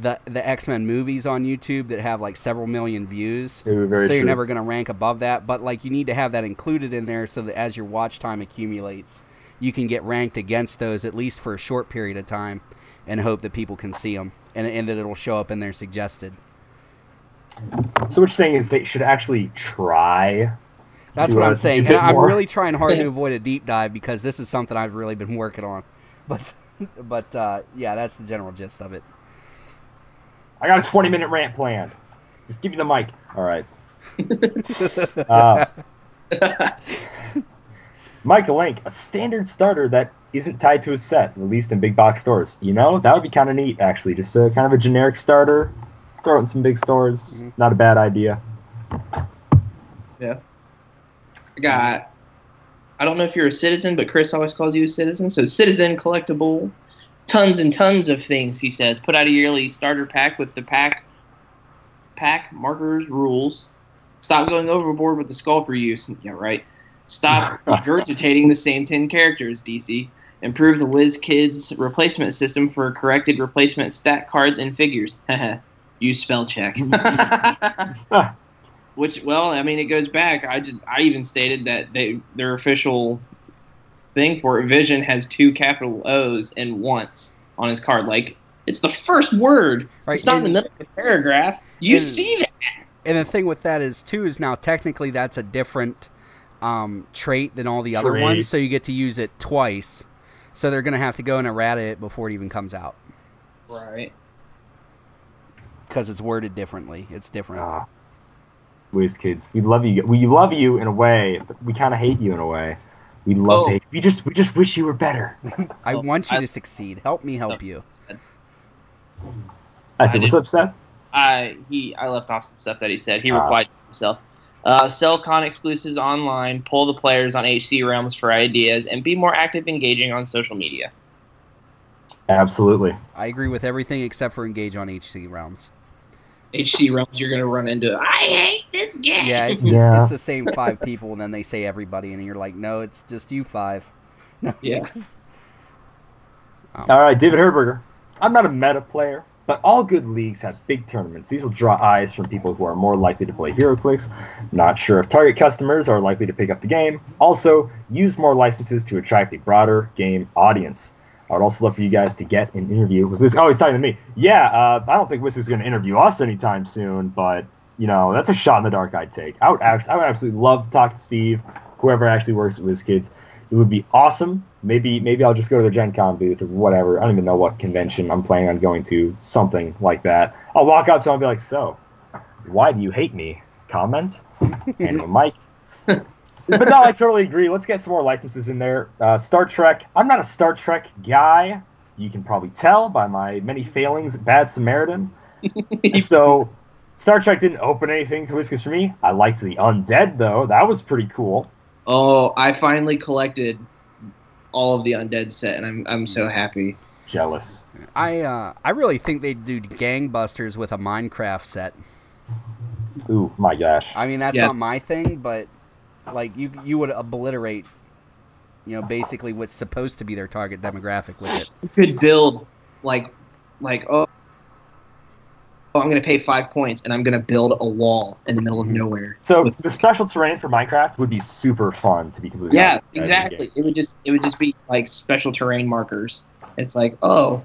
the the x-men movies on youtube that have like several million views very, very so you're true. never going to rank above that but like you need to have that included in there so that as your watch time accumulates you can get ranked against those at least for a short period of time and hope that people can see them and, and that it'll show up in their suggested So what you're saying is they should actually try. that's what uh, i'm saying and i'm more. really trying hard to avoid a deep dive because this is something i've really been working on but but uh, yeah that's the general gist of it I got a 20 minute rant planned. Just give me the mic. All right. Uh, Mike Link, a standard starter that isn't tied to a set, released in big box stores. You know, that would be kind of neat, actually. Just a kind of a generic starter, throw it in some big stores. Mhm. Not a bad idea. Yeah. I got. I don't know if you're a citizen, but Chris always calls you a citizen. So, citizen collectible, tons and tons of things. He says, put out a yearly starter pack with the pack, pack markers rules. Stop going overboard with the sculptor use. Yeah, right. Stop regurgitating the same ten characters. DC. Improve the WizKids replacement system for corrected replacement stat cards and figures. Use spell check. Which, well, I mean, it goes back. I just, I even stated that they their official thing for it, Vision has two capital O's and once on his card. Like it's the first word. Right, it's not in the middle of the paragraph. You and- see that? and the thing with that is too is now technically that's a different um, trait than all the other Trait. ones, so you get to use it twice. So they're gonna have to go and errata it before it even comes out Right. because it's worded differently. It's different. Ah, WizKids, we love you. We love you in a way, but we kind of hate you in a way. We love Oh. to. We just, we just wish you were better. I Oh, want you I- to succeed. Help me help you. I said, I what's up, Seth? I he I left off some stuff that he said. He Ah. replied to himself. Uh, sell con exclusives online, pull the players on HC Realms for ideas, and be more active engaging on social media. Absolutely. I agree with everything except for engage on HC realms. HC Realms, you're gonna run into. I hate this game. Yeah, it's just, Yeah. it's the same five people, and then they say everybody, and you're like, no, it's just you five. Yeah. All oh. right, David Herberger. I'm not a meta player, but all good leagues have big tournaments. These will draw eyes from people who are more likely to play HeroClix. Not sure if target customers are likely to pick up the game. Also, use more licenses to attract a broader game audience. I would also love for you guys to get an interview with Wiz. Oh, he's talking to me. Yeah, uh, I don't think Wiz is going to interview us anytime soon, but you know that's a shot in the dark I'd take. I would, act- I would absolutely love to talk to Steve, whoever actually works at WizKids. It would be awesome. Maybe maybe I'll just go to the Gen Con booth or whatever. I don't even know what convention I'm planning on going to. Something like that. I'll walk up to him and be like, "So, why do you hate me?" Comment. and mic. but no, I totally agree. Let's get some more licenses in there. Uh, Star Trek. I'm not a Star Trek guy. You can probably tell by my many failings Bad Samaritan. so, Star Trek didn't open anything to Whiskers for me. I liked the Undead though. That was pretty cool. Oh, I finally collected all of the undead set, and I'm I'm so happy. Jealous. I uh, I really think they'd do gangbusters with a Minecraft set. Ooh, my gosh. I mean, that's Yeah. not my thing, but like you you would obliterate, you know, basically what's supposed to be their target demographic with it. You could build like like oh. Oh, I'm gonna pay five points, and I'm gonna build a wall in the middle of Mhm. nowhere. So With- the special terrain for Minecraft would be super fun to be completely Yeah, honest. exactly. It would just it would just be like special terrain markers. It's like oh,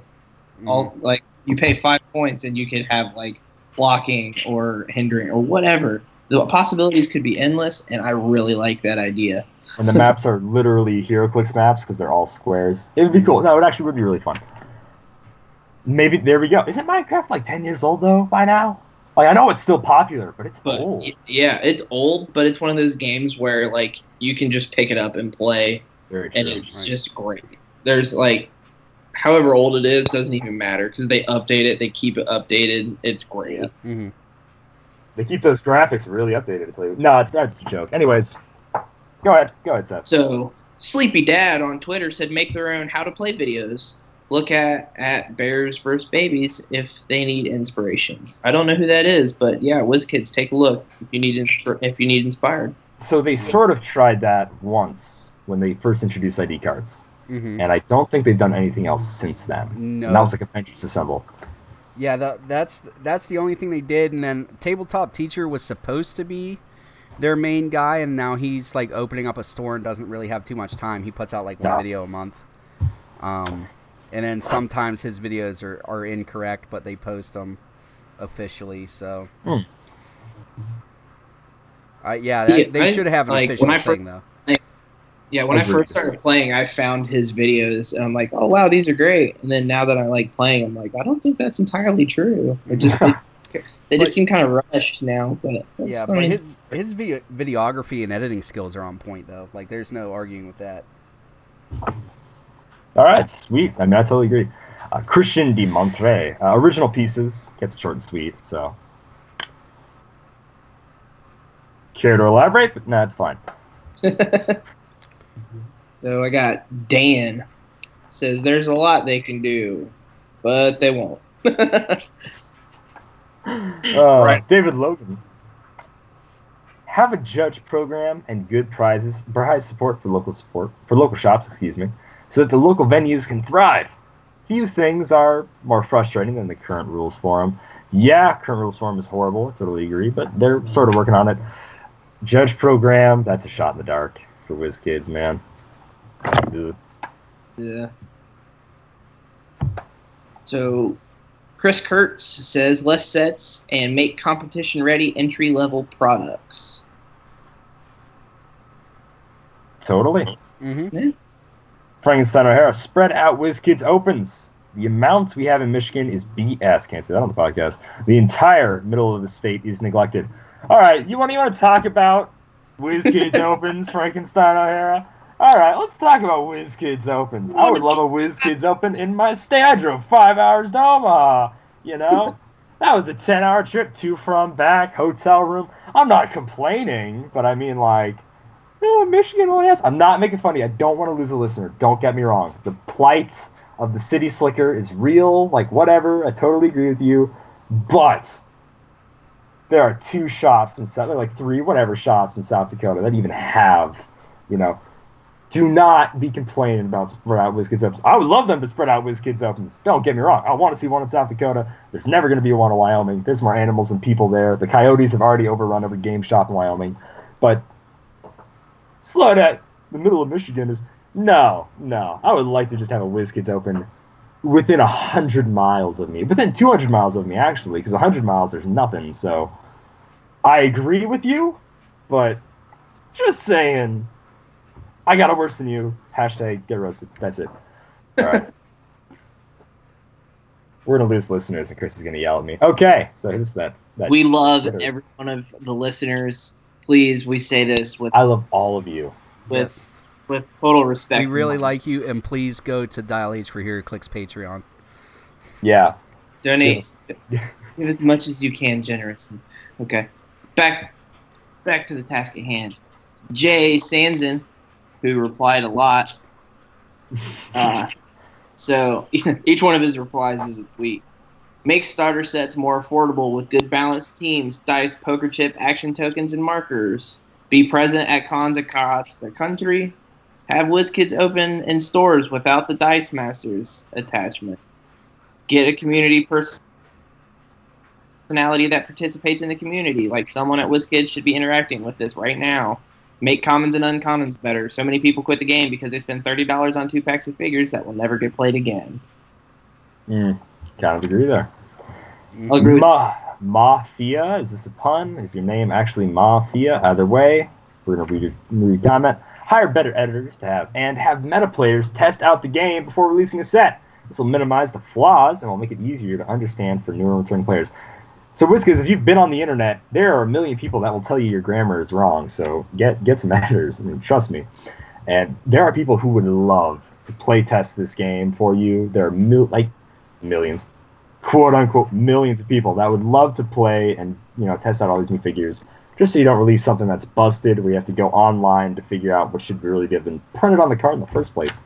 all like you pay five points and you could have like blocking or hindering or whatever. The possibilities could be endless, and I really like that idea. And the maps are literally HeroClix maps because they're all squares. It would be cool. No, it actually would be really fun. Maybe there we go. Isn't Minecraft like ten years old though by now? Like I know it's still popular, but it's But old. yeah, it's old, but it's one of those games where like you can just pick it up and play, Very true. and it's right. just great. There's like, however old it is, doesn't even matter because they update it, they keep it updated. It's great. hmm They keep those graphics really updated. I you. No, it's that's a joke. Anyways, go ahead. Go ahead, Seth. So Sleepy Dad on Twitter said make their own how to play videos. Look at at Bears vs Babies if they need inspiration. I don't know who that is, but yeah, WizKids, take a look if you need insp- if you need inspired. So they sort of tried that once when they first introduced ID cards, hmm and I don't think they've done anything else since then. No. And that was like Avengers Assemble. Yeah, that, that's that's the only thing they did, and then tabletop teacher was supposed to be their main guy, and now he's like opening up a store and doesn't really have too much time. He puts out like one video a month, um, and then sometimes his videos are, are incorrect, but they post them officially. So, Hmm. uh, yeah, that, they should have an like, official thing though. Yeah, when I first started playing, I found his videos, and I'm like, oh wow, these are great. And then now that I like playing, I'm like, I don't think that's entirely true. It just they, they But- just seem kind of rushed now. But Yeah, but mean, his his video, videography and editing skills are on point though. Like, there's no arguing with that. All right, sweet. I mean, I totally agree. Uh, Christian de Montre, uh, original pieces, kept it short and sweet. So, care to elaborate? But no, it's fine. So I got Dan says there's a lot they can do, but they won't. Uh, Right. David Logan. Have a judge program and good prizes, prize support for local support for local shops, excuse me, so that the local venues can thrive. Few things are more frustrating than the current rules for them. Yeah, current rules for them is horrible. I totally agree, but they're sort of working on it. Judge program, that's a shot in the dark for WizKids, man. Ugh. Yeah. So Chris Kurtz says less sets and make competition ready entry level products. Totally. Mm-hmm. Frankenstein O'Hara, spread out WizKids opens. The amount we have in Michigan is BS. Can't say that on the podcast. The entire middle of the state is neglected. All right, you want you want to talk about WizKids opens, Frankenstein O'Hara? All right, let's talk about WizKids opens. I would love a WizKids open in my state. I drove five hours to Omaha. You know, that was a ten-hour trip to from back hotel room. I'm not complaining, but I mean like. Michigan only has. I'm not making fun of you. I don't want to lose a listener. Don't get me wrong. The plight of the city slicker is real. Like whatever. I totally agree with you. But there are two shops in South, like three, whatever shops in South Dakota that even have, you know. Do not be complaining about spread out WizKids opens. I would love them to spread out WizKids opens. Don't get me wrong. I want to see one in South Dakota. There's never going to be one in Wyoming. There's more animals than people there. The coyotes have already overrun every game shop in Wyoming. But slow that the middle of Michigan is no, no. I would like to just have a WizKids open within a hundred miles of me, within two hundred miles of me actually, because a hundred miles there's nothing. So I agree with you, but just saying, I got it worse than you. Hashtag get roasted. That's it. All right. We're gonna lose listeners, and Chris is gonna yell at me. Okay, so here's that. that We love Twitter. every one of the listeners. Please, we say this with I love all of you. with yes. with total respect. We really like you, and please go to Dial H for HeroClix Patreon. Yeah. donate. Yes. Give as much as you can generously. Okay. Back back to the task at hand. Jay Sanson, who replied a lot. Uh, so each one of his replies is a tweet. Make starter sets more affordable with good balanced teams, dice, poker chip, action tokens, and markers. Be present at cons across the country. Have WizKids open in stores without the Dice Masters attachment. Get a community person personality that participates in the community. Like someone at WizKids should be interacting with this right now. Make commons and uncommons better. So many people quit the game because they spend thirty dollars on two packs of figures that will never get played again. Mm, kind of agree there. I'll agree with Ma- Mafia, is this a pun? Is your name actually Mafia? Either way, we're gonna read your, read your comment. Hire better editors to have and have meta players test out the game before releasing a set. This will minimize the flaws and will make it easier to understand for newer return players. So, WizKids, if you've been on the internet, there are a million people that will tell you your grammar is wrong. So get get some editors. I mean, trust me. And there are people who would love to play test this game for you. There are mil- like millions, quote unquote, millions of people that would love to play and you know test out all these new figures. Just so you don't release something that's busted, where you have to go online to figure out what should really have been printed on the card in the first place.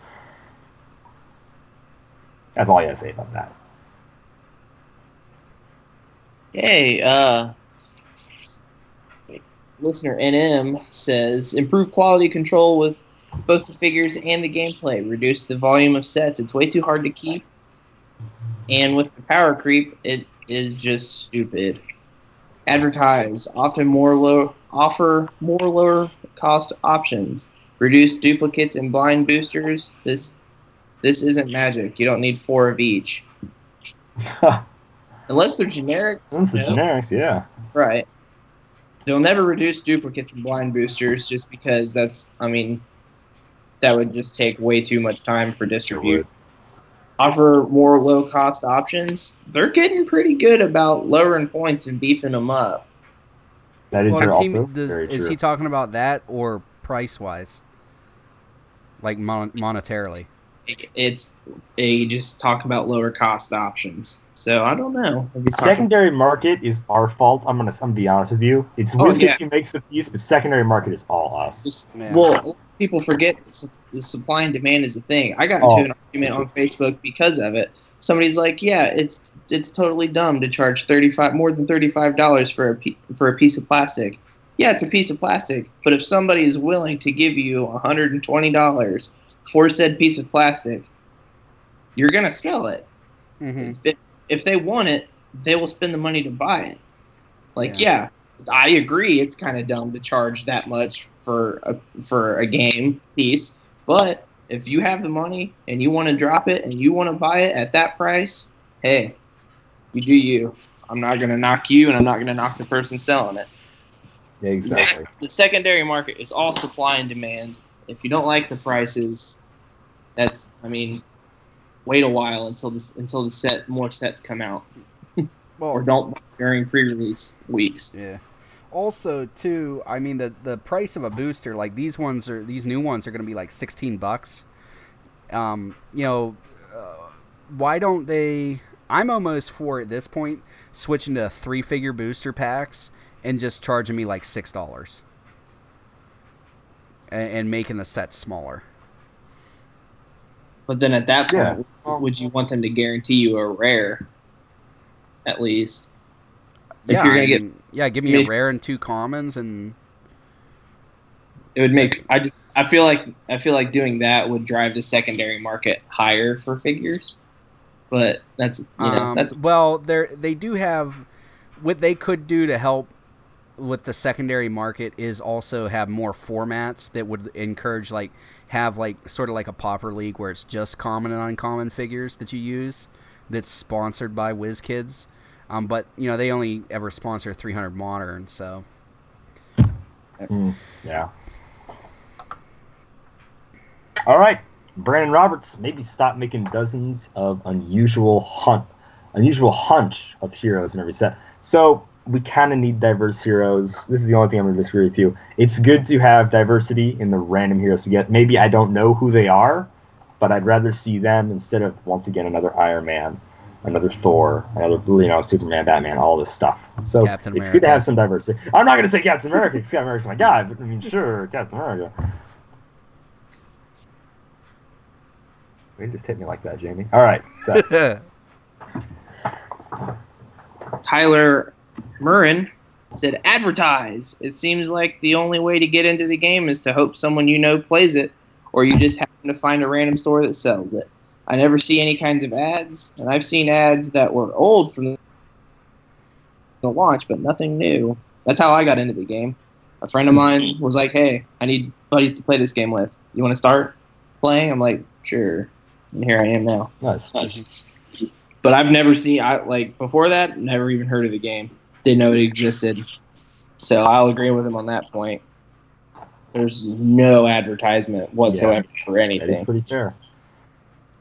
That's all I gotta say about that. Hey, uh, listener NM says improve quality control with both the figures and the gameplay. Reduce the volume of sets. It's way too hard to keep. And with the power creep, it is just stupid. Advertise often more low offer more lower cost options. Reduce duplicates and blind boosters. This this isn't magic. You don't need four of each. Unless they're generic. Since the no. generics, yeah. Right. They'll never reduce duplicates and blind boosters just because that's, I mean, that would just take way too much time for distribute. Offer more low cost options. They're getting pretty good about lowering points and beefing them up. That is Well, here he, also does- very is true. he talking about that or price wise? Like mon- monetarily? It's they just talk about lower cost options. So I don't know. if he's talking- secondary market is our fault. I'm gonna, I'm gonna be honest with you. It's Oh, WizKids yeah. who makes the piece, but secondary market is all us. Just- Well, people forget the supply and demand is a thing. I got Oh, into an argument on Facebook because of it. Somebody's like, "Yeah, it's it's totally dumb to charge thirty five more than thirty five dollars for a pe- for a piece of plastic." Yeah, it's a piece of plastic, but if somebody is willing to give you one hundred and twenty dollars for said piece of plastic, you're gonna sell it. hmm If, if they want it, they will spend the money to buy it. Like, yeah, I agree. It's kind of dumb to charge that much for a for a game piece, but if you have the money and you want to drop it and you want to buy it at that price, hey, you do you. I'm not gonna knock you, and I'm not gonna knock the person selling it. Yeah, exactly. The secondary market is all supply and demand. If you don't like the prices, that's I mean, wait a while until this until the set more sets come out, Well, or don't during pre-release weeks. Yeah. Also, too, I mean the the price of a booster like these ones are these new ones are going to be like sixteen bucks. Um, you know, uh, why don't they? I'm almost for at this point switching to three figure booster packs and just charging me like six dollars, and, and making the sets smaller. But then at that point, Yeah. would you want them to guarantee you a rare, at least? If yeah, you're gonna I get- yeah, give me I a mean- rare and two commons, and It would make I, I feel like I feel like doing that would drive the secondary market higher for figures. But that's you know Um, that's well, they they do have what they could do to help with the secondary market is also have more formats that would encourage like have like sort of like a pauper league where it's just common and uncommon figures that you use that's sponsored by WizKids. Um, but you know they only ever sponsor 300 modern, so Mm, yeah. All right, Brandon Roberts. Maybe stop making dozens of unusual hunt, unusual hunch of heroes in every set. So we kind of need diverse heroes. This is the only thing I'm going to disagree with you. It's good to have diversity in the random heroes we get. Maybe I don't know who they are, but I'd rather see them instead of once again another Iron Man, another Thor, another you know Superman, Batman, all this stuff. So Captain it's good to have some diversity. I'm not going to say Captain America because Captain America's my guy, but I mean sure, Captain America. You just hit me like that, Jamie. All right, so Tyler Murrin said, advertise. It seems like the only way to get into the game is to hope someone you know plays it, or you just happen to find a random store that sells it. I never see any kinds of ads, and I've seen ads that were old from the launch, but nothing new. That's how I got into the game. A friend of mine was like, hey, I need buddies to play this game with. You want to start playing? I'm like, sure. And here I am now. nice. But I've never seen I like before that, never even heard of the game. Didn't know it existed. So I'll agree with him on that point. There's no advertisement whatsoever for anything. That is pretty fair.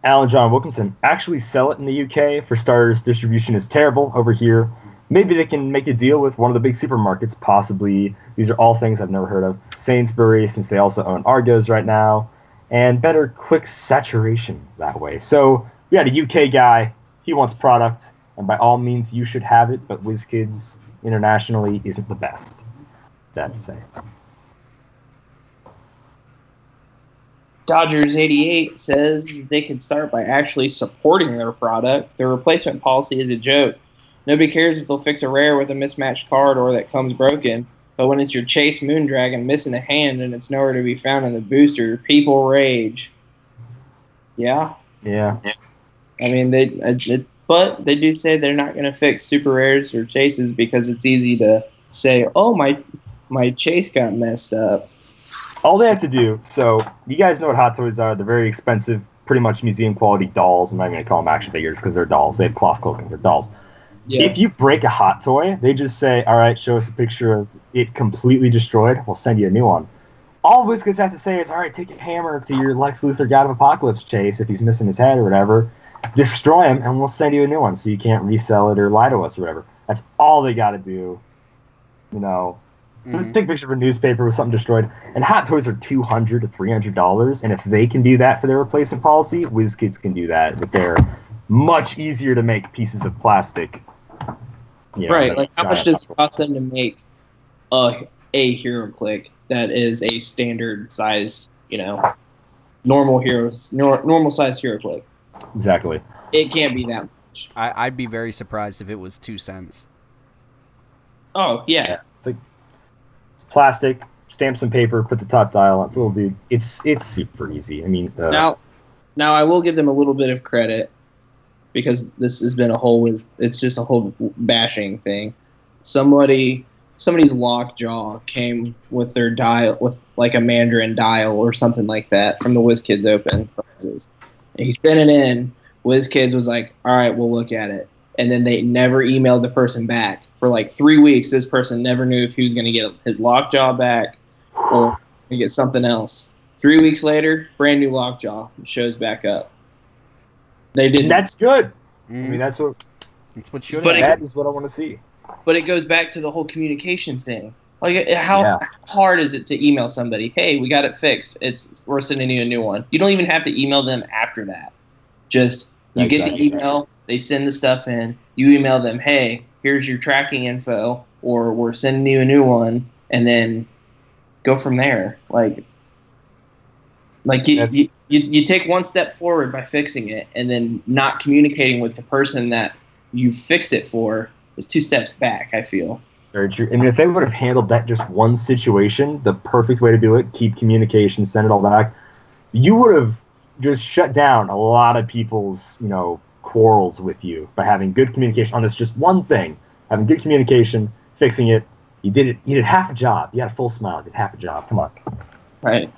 Alan John Wilkinson actually sell it in the UK. For starters, distribution is terrible over here. Maybe they can make a deal with one of the big supermarkets, possibly. These are all things I've never heard of. Sainsbury, since they also own Argos right now, and better click saturation that way. So we had a UK guy. He wants product, and by all means, you should have it. But WizKids internationally isn't the best. Sad to say. Dodgers 88 says they can start by actually supporting their product. Their replacement policy is a joke. Nobody cares if they'll fix a rare with a mismatched card or that comes broken. But when it's your Chase Moondragon missing a hand and it's nowhere to be found in the booster, people rage. Yeah, Yeah. I mean, they, uh, it, but they do say they're not going to fix super rares or chases because it's easy to say, "Oh, my my chase got messed up." all they have to do so you guys know what hot toys are. They're very expensive pretty much museum quality dolls. I'm not going to call them action figures because they're dolls. They have cloth clothing they're dolls. If you break a hot toy they just say all right show us a picture of it completely destroyed. We'll send you a new one. All WizKids has to say is all right take a hammer to your lex luthor god of apocalypse chase if he's missing his head or whatever destroy them and we'll send you a new one so you can't resell it or lie to us or whatever that's all they got to do you know Mhm. Take a picture of a newspaper with something destroyed. And hot toys are two hundred to three hundred dollars. And if they can do that for their replacement policy, WizKids can do that with their much easier to make pieces of plastic. you know, right? Like, how much does it cost them to make a a hero click that is a standard sized, you know, normal heroes, nor, normal sized hero click? Exactly. It can't be that much. I, I'd be very surprised if it was two cents. Oh yeah, It's like it's plastic, stamp some paper, put the top dial on. It's a little dude. It's it's super easy. I mean, uh, Now, now I will give them a little bit of credit because this has been a whole it's just a whole bashing thing. Somebody, somebody's lockjaw came with their dial with like a Mandarin dial or something like that from the WizKids Open prizes. And he sent it in. WizKids was like, "All right, we'll look at it," and then they never emailed the person back for like three weeks. This person never knew if he was going to get his lockjaw back or get something else. Three weeks later, brand new lockjaw shows back up. They didn't. that's good. I Mm, mean, that's what that's what should But it- that is what I want to see. but it goes back to the whole communication thing. Like, how Yeah. hard is it to email somebody? Hey, we got it fixed. It's we're sending you a new one. You don't even have to email them after that. Just you get the email, they send the stuff in. You email them, hey, here's your tracking info, or we're sending you a new one, and then go from there. Like, like you, you, you, you take one step forward by fixing it, and then not communicating with the person that you fixed it for is two steps back. I feel. Very true. I mean, if they would have handled that just one situation, the perfect way to do it, keep communication, send it all back, you would have just shut down a lot of people's, you know, quarrels with you by having good communication on this just one thing. Having good communication, fixing it. You did it. You did half a job. You had a full smile. You did half a job. Come on. Right.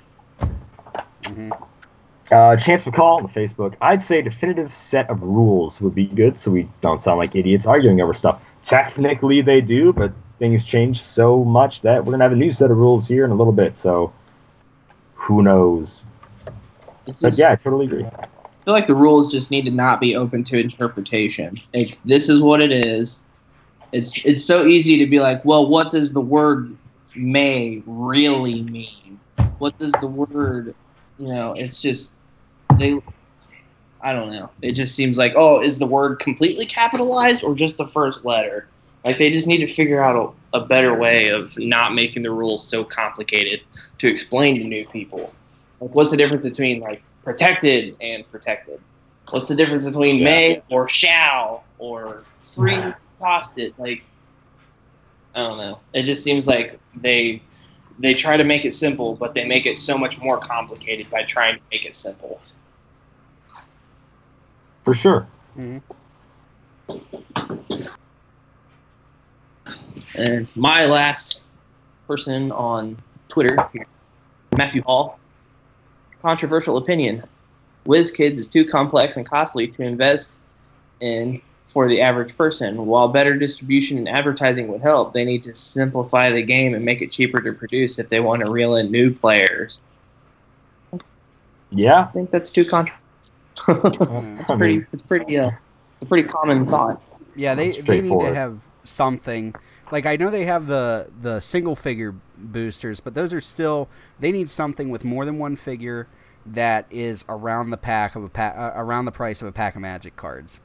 Mhm. Uh, Chance McCall on Facebook. I'd say definitive set of rules would be good, so we don't sound like idiots arguing over stuff. Technically, they do, but things change so much that we're gonna have a new set of rules here in a little bit. So, who knows? It's But just- yeah, I totally agree. I feel like the rules just need to not be open to interpretation. It's this is what it is. It's it's so easy to be like, well, what does the word may really mean? What does the word, you know? It's just they. I don't know. It just seems like, oh, is the word completely capitalized or just the first letter? Like they just need to figure out a, a better way of not making the rules so complicated to explain to new people. Like, what's the difference between like protected and protected? What's the difference between Yeah. may or shall or free tossed it? Like, I don't know. It just seems like they they try to make it simple, but they make it so much more complicated by trying to make it simple. For sure. Mhm. And my last person on Twitter, Matthew Hall, controversial opinion. WizKids is too complex and costly to invest in for the average person. While better distribution and advertising would help, they need to simplify the game and make it cheaper to produce if they want to reel in new players. Yeah. I think that's too controversial. it's pretty. It's pretty. Uh, a pretty common thought. Yeah, they, they need to have something. Like I know they have the the single figure boosters, but those are still they need something with more than one figure that is around the pack of a pa- uh, around the price of a pack of Magic cards.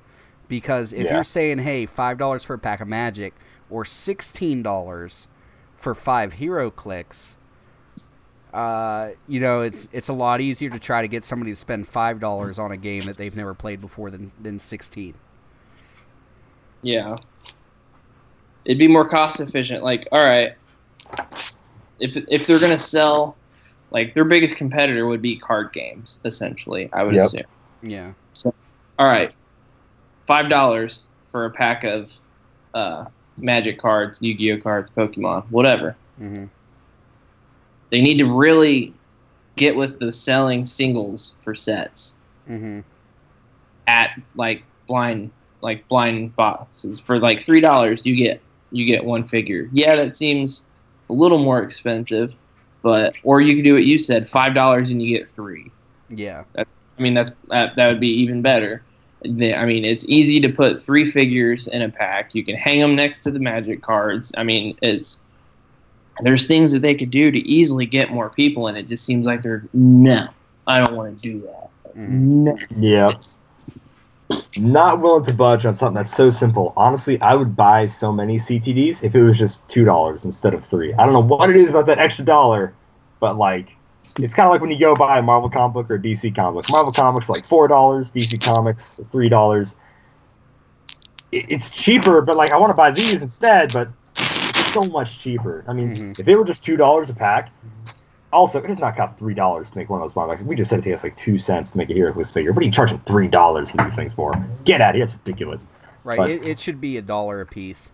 Because if Yeah. you're saying, hey, five dollars for a pack of Magic or sixteen dollars for five HeroClix, uh, you know, it's it's a lot easier to try to get somebody to spend five dollars on a game that they've never played before than than sixteen. Yeah. It'd be more cost efficient. Like, all right, if if they're gonna sell, like their biggest competitor would be card games, essentially. I would Yep. assume. Yeah. So, All right, five dollars for a pack of uh, Magic cards, Yu-Gi-Oh cards, Pokemon, whatever. hmm They need to really get with the selling singles for sets hmm at like blind like blind boxes for like three dollars you get you get one figure. Yeah that seems a little more expensive but or you could do what you said five dollars and you get three. Yeah. i mean that's that, that would be even better. They- i mean it's easy to put three figures in a pack. You can hang them next to the magic cards. I mean it's there's things that they could do to easily get more people and it just seems like they're no i don't want to do that. Mhm. no. Yeah. Not willing to budge on something that's so simple. Honestly, I would buy so many CTDs if it was just two dollars instead of three. I don't know what it is about that extra dollar, but like, it's kind of like when you go buy a Marvel comic book or a DC comic book. Marvel comics like four dollars, DC comics three dollars. It's cheaper, but like I want to buy these instead, but it's so much cheaper. I mean, Mhm. if they were just two dollars a pack, also, it does not cost three dollars to make one of those boxes. We just said it takes like two cents to make a HeroClix figure. What are you charging three dollars for these things for? Get out of here! That's ridiculous. Right. But- it, it should be a dollar a piece.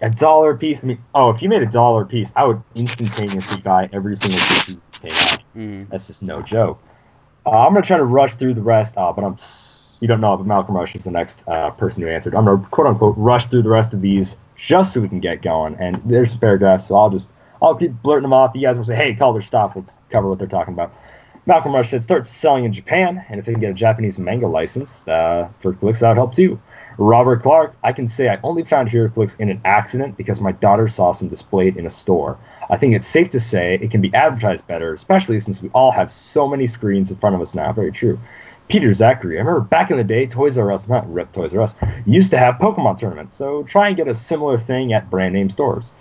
A dollar a piece. I mean, oh, if you made a dollar a piece, I would instantaneously buy every single piece that came out. hmm That's just no joke. Uh, I'm gonna try to rush through the rest, uh, but I'm you don't know, but Malcolm Rush is the next uh, person who answered. I'm gonna quote unquote rush through the rest of these just so we can get going. And there's paragraphs, so I'll just I'll keep blurting them off. You guys will say, "Hey, call their stop. Let's cover what they're talking about." Malcolm Rush said, "Start selling in Japan, and if they can get a Japanese manga license uh, for clicks, that would help too." Robert Clark, I can say I only found HeroClix in an accident because my daughter saw some displayed in a store. I think it's safe to say it can be advertised better, especially since we all have so many screens in front of us now. Very true. Peter Zachary, I remember back in the day, Toys R Us, not Rip Toys R Us, used to have Pokemon tournaments, so try and get a similar thing at brand name stores.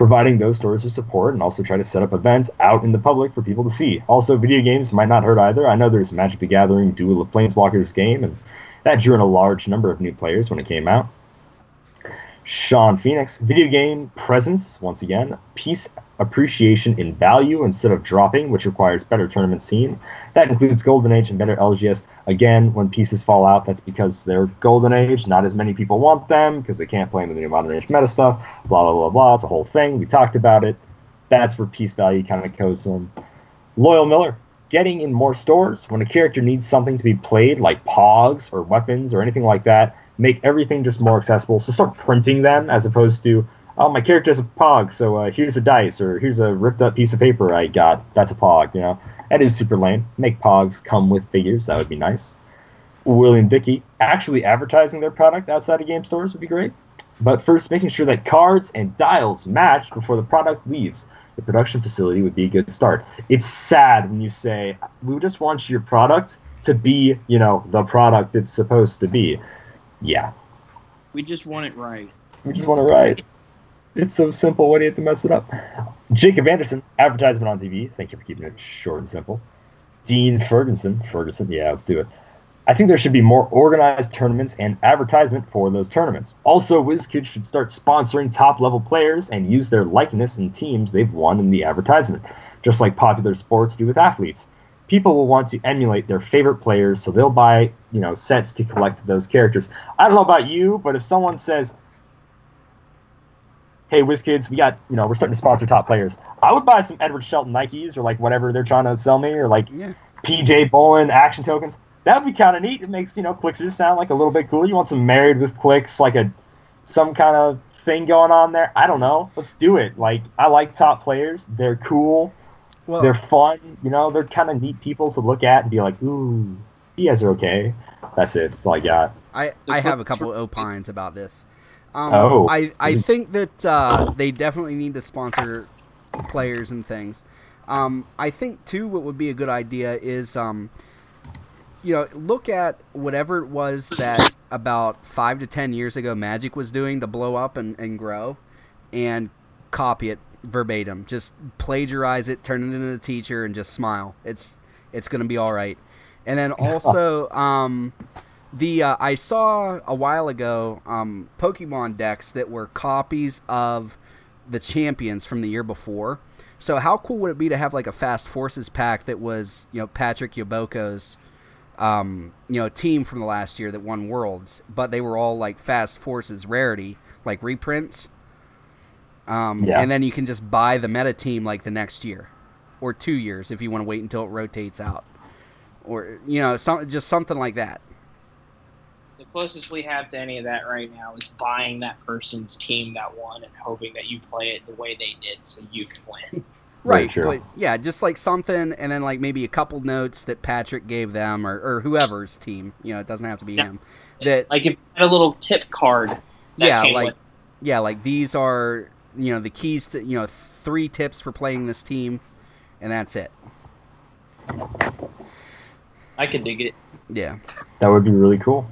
Providing those stores with support and also try to set up events out in the public for people to see. Also, video games might not hurt either. I know there's Magic the Gathering Duel of Planeswalkers game, and that drew in a large number of new players when it came out. Sean Phoenix, video game presence, once again, piece appreciation in value instead of dropping, which requires better tournament scene. That includes Golden Age and better LGS. Again, when pieces fall out, that's because they're Golden Age. Not as many people want them because they can't play them in the new Modern Age meta stuff. Blah, blah, blah, blah. It's a whole thing. We talked about it. That's where piece value kind of goes in. Loyal Miller, getting in more stores when a character needs something to be played, like pogs or weapons or anything like that, make everything just more accessible. So start printing them as opposed to, oh, my character has a pog, so uh, here's a dice or here's a ripped up piece of paper I got. That's a pog, you know. That is super lame. Make Pogs come with figures. That would be nice. William Dickey actually advertising their product outside of game stores would be great. But first, making sure that cards and dials match before the product leaves the production facility would be a good start. It's sad when you say, we just want your product to be, you know, the product it's supposed to be. Yeah. We just want it right. We just want it right. It's so simple. Why do you have to mess it up? Jacob Anderson, advertisement on TV. Thank you for keeping it short and simple. Dean Ferguson. Ferguson, yeah, let's do it. I think there should be more organized tournaments and advertisement for those tournaments. Also, WizKids should start sponsoring top level players and use their likeness in teams they've won in the advertisement, just like popular sports do with athletes. People will want to emulate their favorite players, so they'll buy, you know, sets to collect those characters. I don't know about you, but if someone says, "Hey, WizKids, we got, you know, we're starting to sponsor top players," I would buy some Edward Shelton Nikes or like whatever they're trying to sell me, or like Yeah. PJ Bolin action tokens. That'd be kind of neat. It makes you know Clixers sound like a little bit cooler. You want some married with clicks, like a some kind of thing going on there. I don't know. Let's do it. Like I like top players. They're cool. Well, They're fun. You know, they're kind of neat people to look at and be like, ooh, you guys are okay. That's it. That's all I got. I, I have a couple of opines about this. Um, Oh. I, I think that uh, they definitely need to sponsor players and things. Um, I think, too, what would be a good idea is, um, you know, look at whatever it was that about five to ten years ago Magic was doing to blow up and, and grow and copy it verbatim. Just plagiarize it, turn it into the teacher, and just smile. It's it's going to be all right. And then also, um, the uh, I saw a while ago um, Pokemon decks that were copies of the champions from the year before. So how cool would it be to have like a Fast Forces pack that was you know Patrick Yoboko's um, you know team from the last year that won Worlds, but they were all like Fast Forces rarity like reprints. Um, Yeah. And then you can just buy the meta team like the next year, or two years if you want to wait until it rotates out, or you know some just something like that. The closest we have to any of that right now is buying that person's team that won and hoping that you play it the way they did so you can win. Right, true. but yeah, just like something, and then like maybe a couple notes that Patrick gave them, or, or whoever's team. You know, it doesn't have to be Yeah. him. That Like if you had a little tip card. That yeah, came like with- yeah, like these are you know the keys to you know three tips for playing this team, and that's it. I could dig it. Yeah, That would be really cool.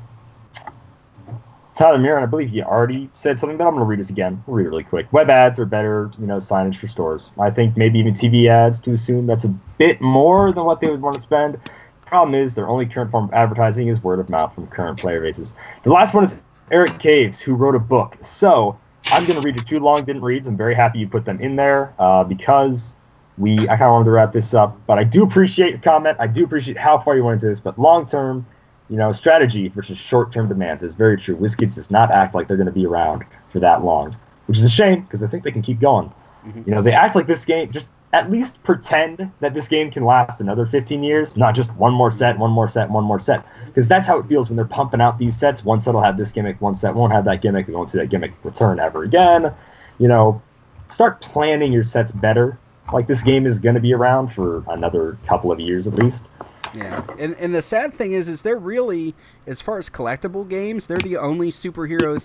Tyler Mirren, I believe you already said something, but I'm going to read this again. We'll read it really quick. Web ads are better, you know, signage for stores. I think maybe even TV ads to assume that's a bit more than what they would want to spend. Problem is, their only current form of advertising is word of mouth from current player bases. The last one is Eric Caves, who wrote a book. So I'm going to read the two long didn't reads. I'm very happy you put them in there uh, because we I kind of wanted to wrap this up. But I do appreciate your comment. I do appreciate how far you went into this. But long term, you know, strategy versus short term demands is very true. WizKids does not act like they're going to be around for that long, which is a shame because I think they can keep going. Mhm. You know, they act like this game just at least pretend that this game can last another 15 years, not just one more set, one more set, one more set. Because that's how it feels when they're pumping out these sets. One set will have this gimmick, one set won't have that gimmick. We won't see that gimmick return ever again. You know, start planning your sets better. Like this game is going to be around for another couple of years at least. Yeah. And and the sad thing is, is they're really as far as collectible games, they're the only superhero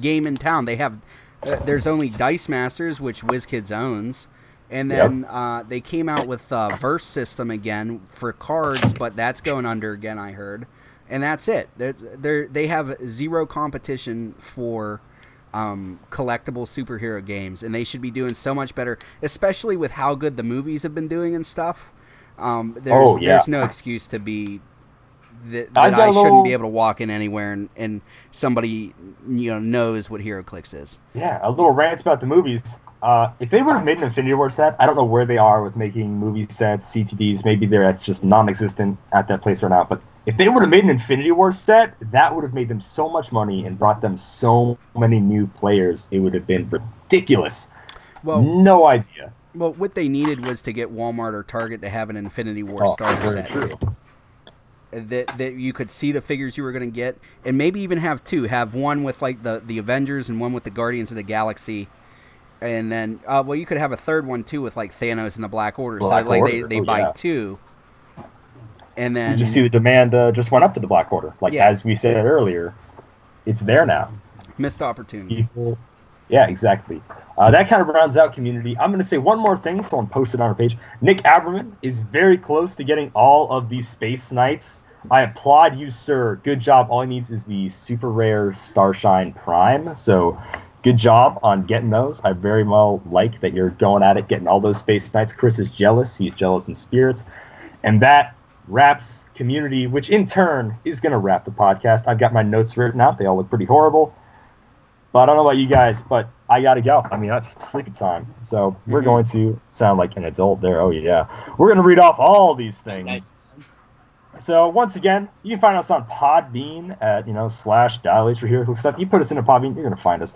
game in town. They have uh, there's only Dice Masters, which WizKids owns. And Yep. then uh, they came out with uh, Verse System again for cards, but that's going under again. I heard, and that's it. They're, they're, they have zero competition for um, collectible superhero games, and they should be doing so much better, especially with how good the movies have been doing and stuff. Um, there's, Oh, yeah. there's no excuse to be that, that I a shouldn't little- be able to walk in anywhere and, and somebody you know knows what HeroClix is. Yeah, a little rant about the movies. Uh, if they would have made an Infinity War set, I don't know where they are with making movie sets, CTDs. Maybe they're that's just non-existent at that place right now. But if they would have made an Infinity War set, that would have made them so much money and brought them so many new players. It would have been ridiculous. Well, no idea. Well, what they needed was to get Walmart or Target to have an Infinity War Oh, starter very set. true. that that you could see the figures you were going to get, and maybe even have two. Have one with like the the Avengers and one with the Guardians of the Galaxy, and then uh, well, you could have a third one too with like Thanos and the Black Order. Black so like Order, they they oh, buy yeah. two, and You then just see the demand uh, just went up for the Black Order. Like Yeah. as we said earlier, it's there now. missed opportunity. people. Yeah, exactly. Uh, that kind of rounds out community. I'm going to say one more thing. Someone posted on our page. Nick Aberman is very close to getting all of these Space Knights. I applaud you, sir. Good job. All he needs is the super rare Starshine Prime. So, good job on getting those. I very well like that you're going at it, getting all those Space Knights. Chris is jealous. He's jealous in spirits. And that wraps community, which in turn is going to wrap the podcast. I've got my notes written out. They all look pretty horrible. But I don't know about you guys, but I gotta go. I mean, that's sleeping time. So we're Mhm. going to sound like an adult there. Oh yeah, we're gonna read off all these things. Nice. So once again, you can find us on Podbean at you know slash dial H for Hero Click stuff. You put us in into Podbean, you're gonna find us.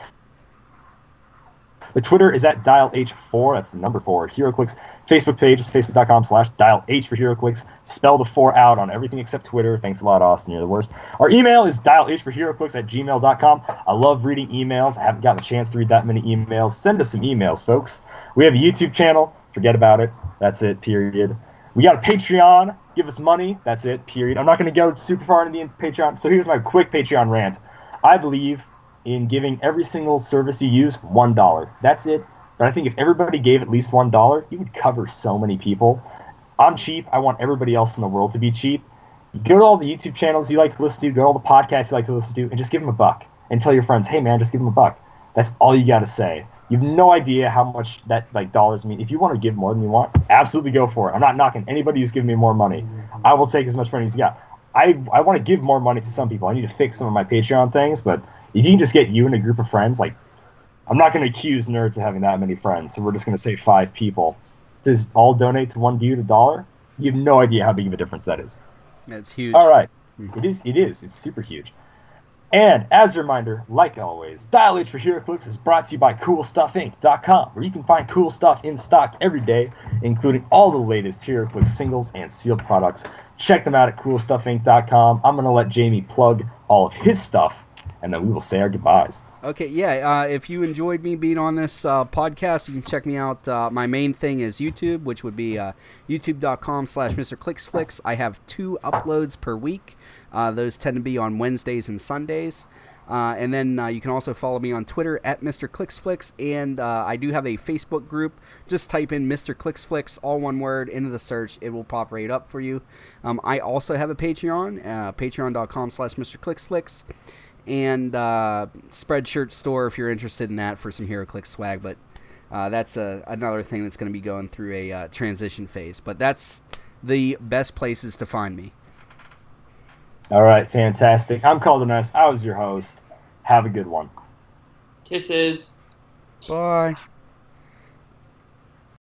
The Twitter is at dial H4. That's the number four. HeroClix. Facebook page is facebook.com slash dial H for HeroClix. Spell the four out on everything except Twitter. Thanks a lot, Austin. You're the worst. Our email is dial H for HeroClix at gmail.com. I love reading emails. I haven't gotten a chance to read that many emails. Send us some emails, folks. We have a YouTube channel. Forget about it. That's it, period. We got a Patreon. Give us money. That's it, period. I'm not going to go super far into the Patreon. So here's my quick Patreon rant. I believe in giving every single service you use one dollar. That's it. But I think if everybody gave at least one dollar, you would cover so many people. I'm cheap. I want everybody else in the world to be cheap. Go to all the YouTube channels you like to listen to, go to all the podcasts you like to listen to, and just give them a buck. And tell your friends, hey man, just give them a buck. That's all you got to say. You have no idea how much that like dollars mean. If you want to give more than you want, absolutely go for it. I'm not knocking anybody who's giving me more money. I will take as much money as you got. I I want to give more money to some people. I need to fix some of my Patreon things, but if you can just get you and a group of friends, like I'm not going to accuse nerds of having that many friends, so we're just going to say five people. To all donate to one dude a dollar, you have no idea how big of a difference that is. It's huge. All right. Mm-hmm. It is. It is. It's super huge. And as a reminder, like always, Dial H for HeroClix is brought to you by CoolStuffInc.com, where you can find cool stuff in stock every day, including all the latest HeroClix singles and sealed products. Check them out at CoolStuffInc.com. I'm going to let Jamie plug all of his stuff, and then we will say our goodbyes. Okay, yeah. Uh, if you enjoyed me being on this uh, podcast, you can check me out. Uh, my main thing is YouTube, which would be uh, youtube.com slash Mr. Clicksflix. I have two uploads per week. Uh, those tend to be on Wednesdays and Sundays. Uh, and then you can also follow me on Twitter at Mr. Clicksflix. And I do have a Facebook group. Just type in Mr. Clicksflix, all one word, into the search. It will pop right up for you. Um, I also have a Patreon, patreon.com slash Mr. Clicksflix and uh, Spreadshirt store if you're interested in that for some HeroClix swag. But uh, that's a, another thing that's going to be going through a uh, transition phase. But that's the best places to find me. All right, fantastic. I'm Calder Ness. I was your host. Have a good one. Kisses. Bye.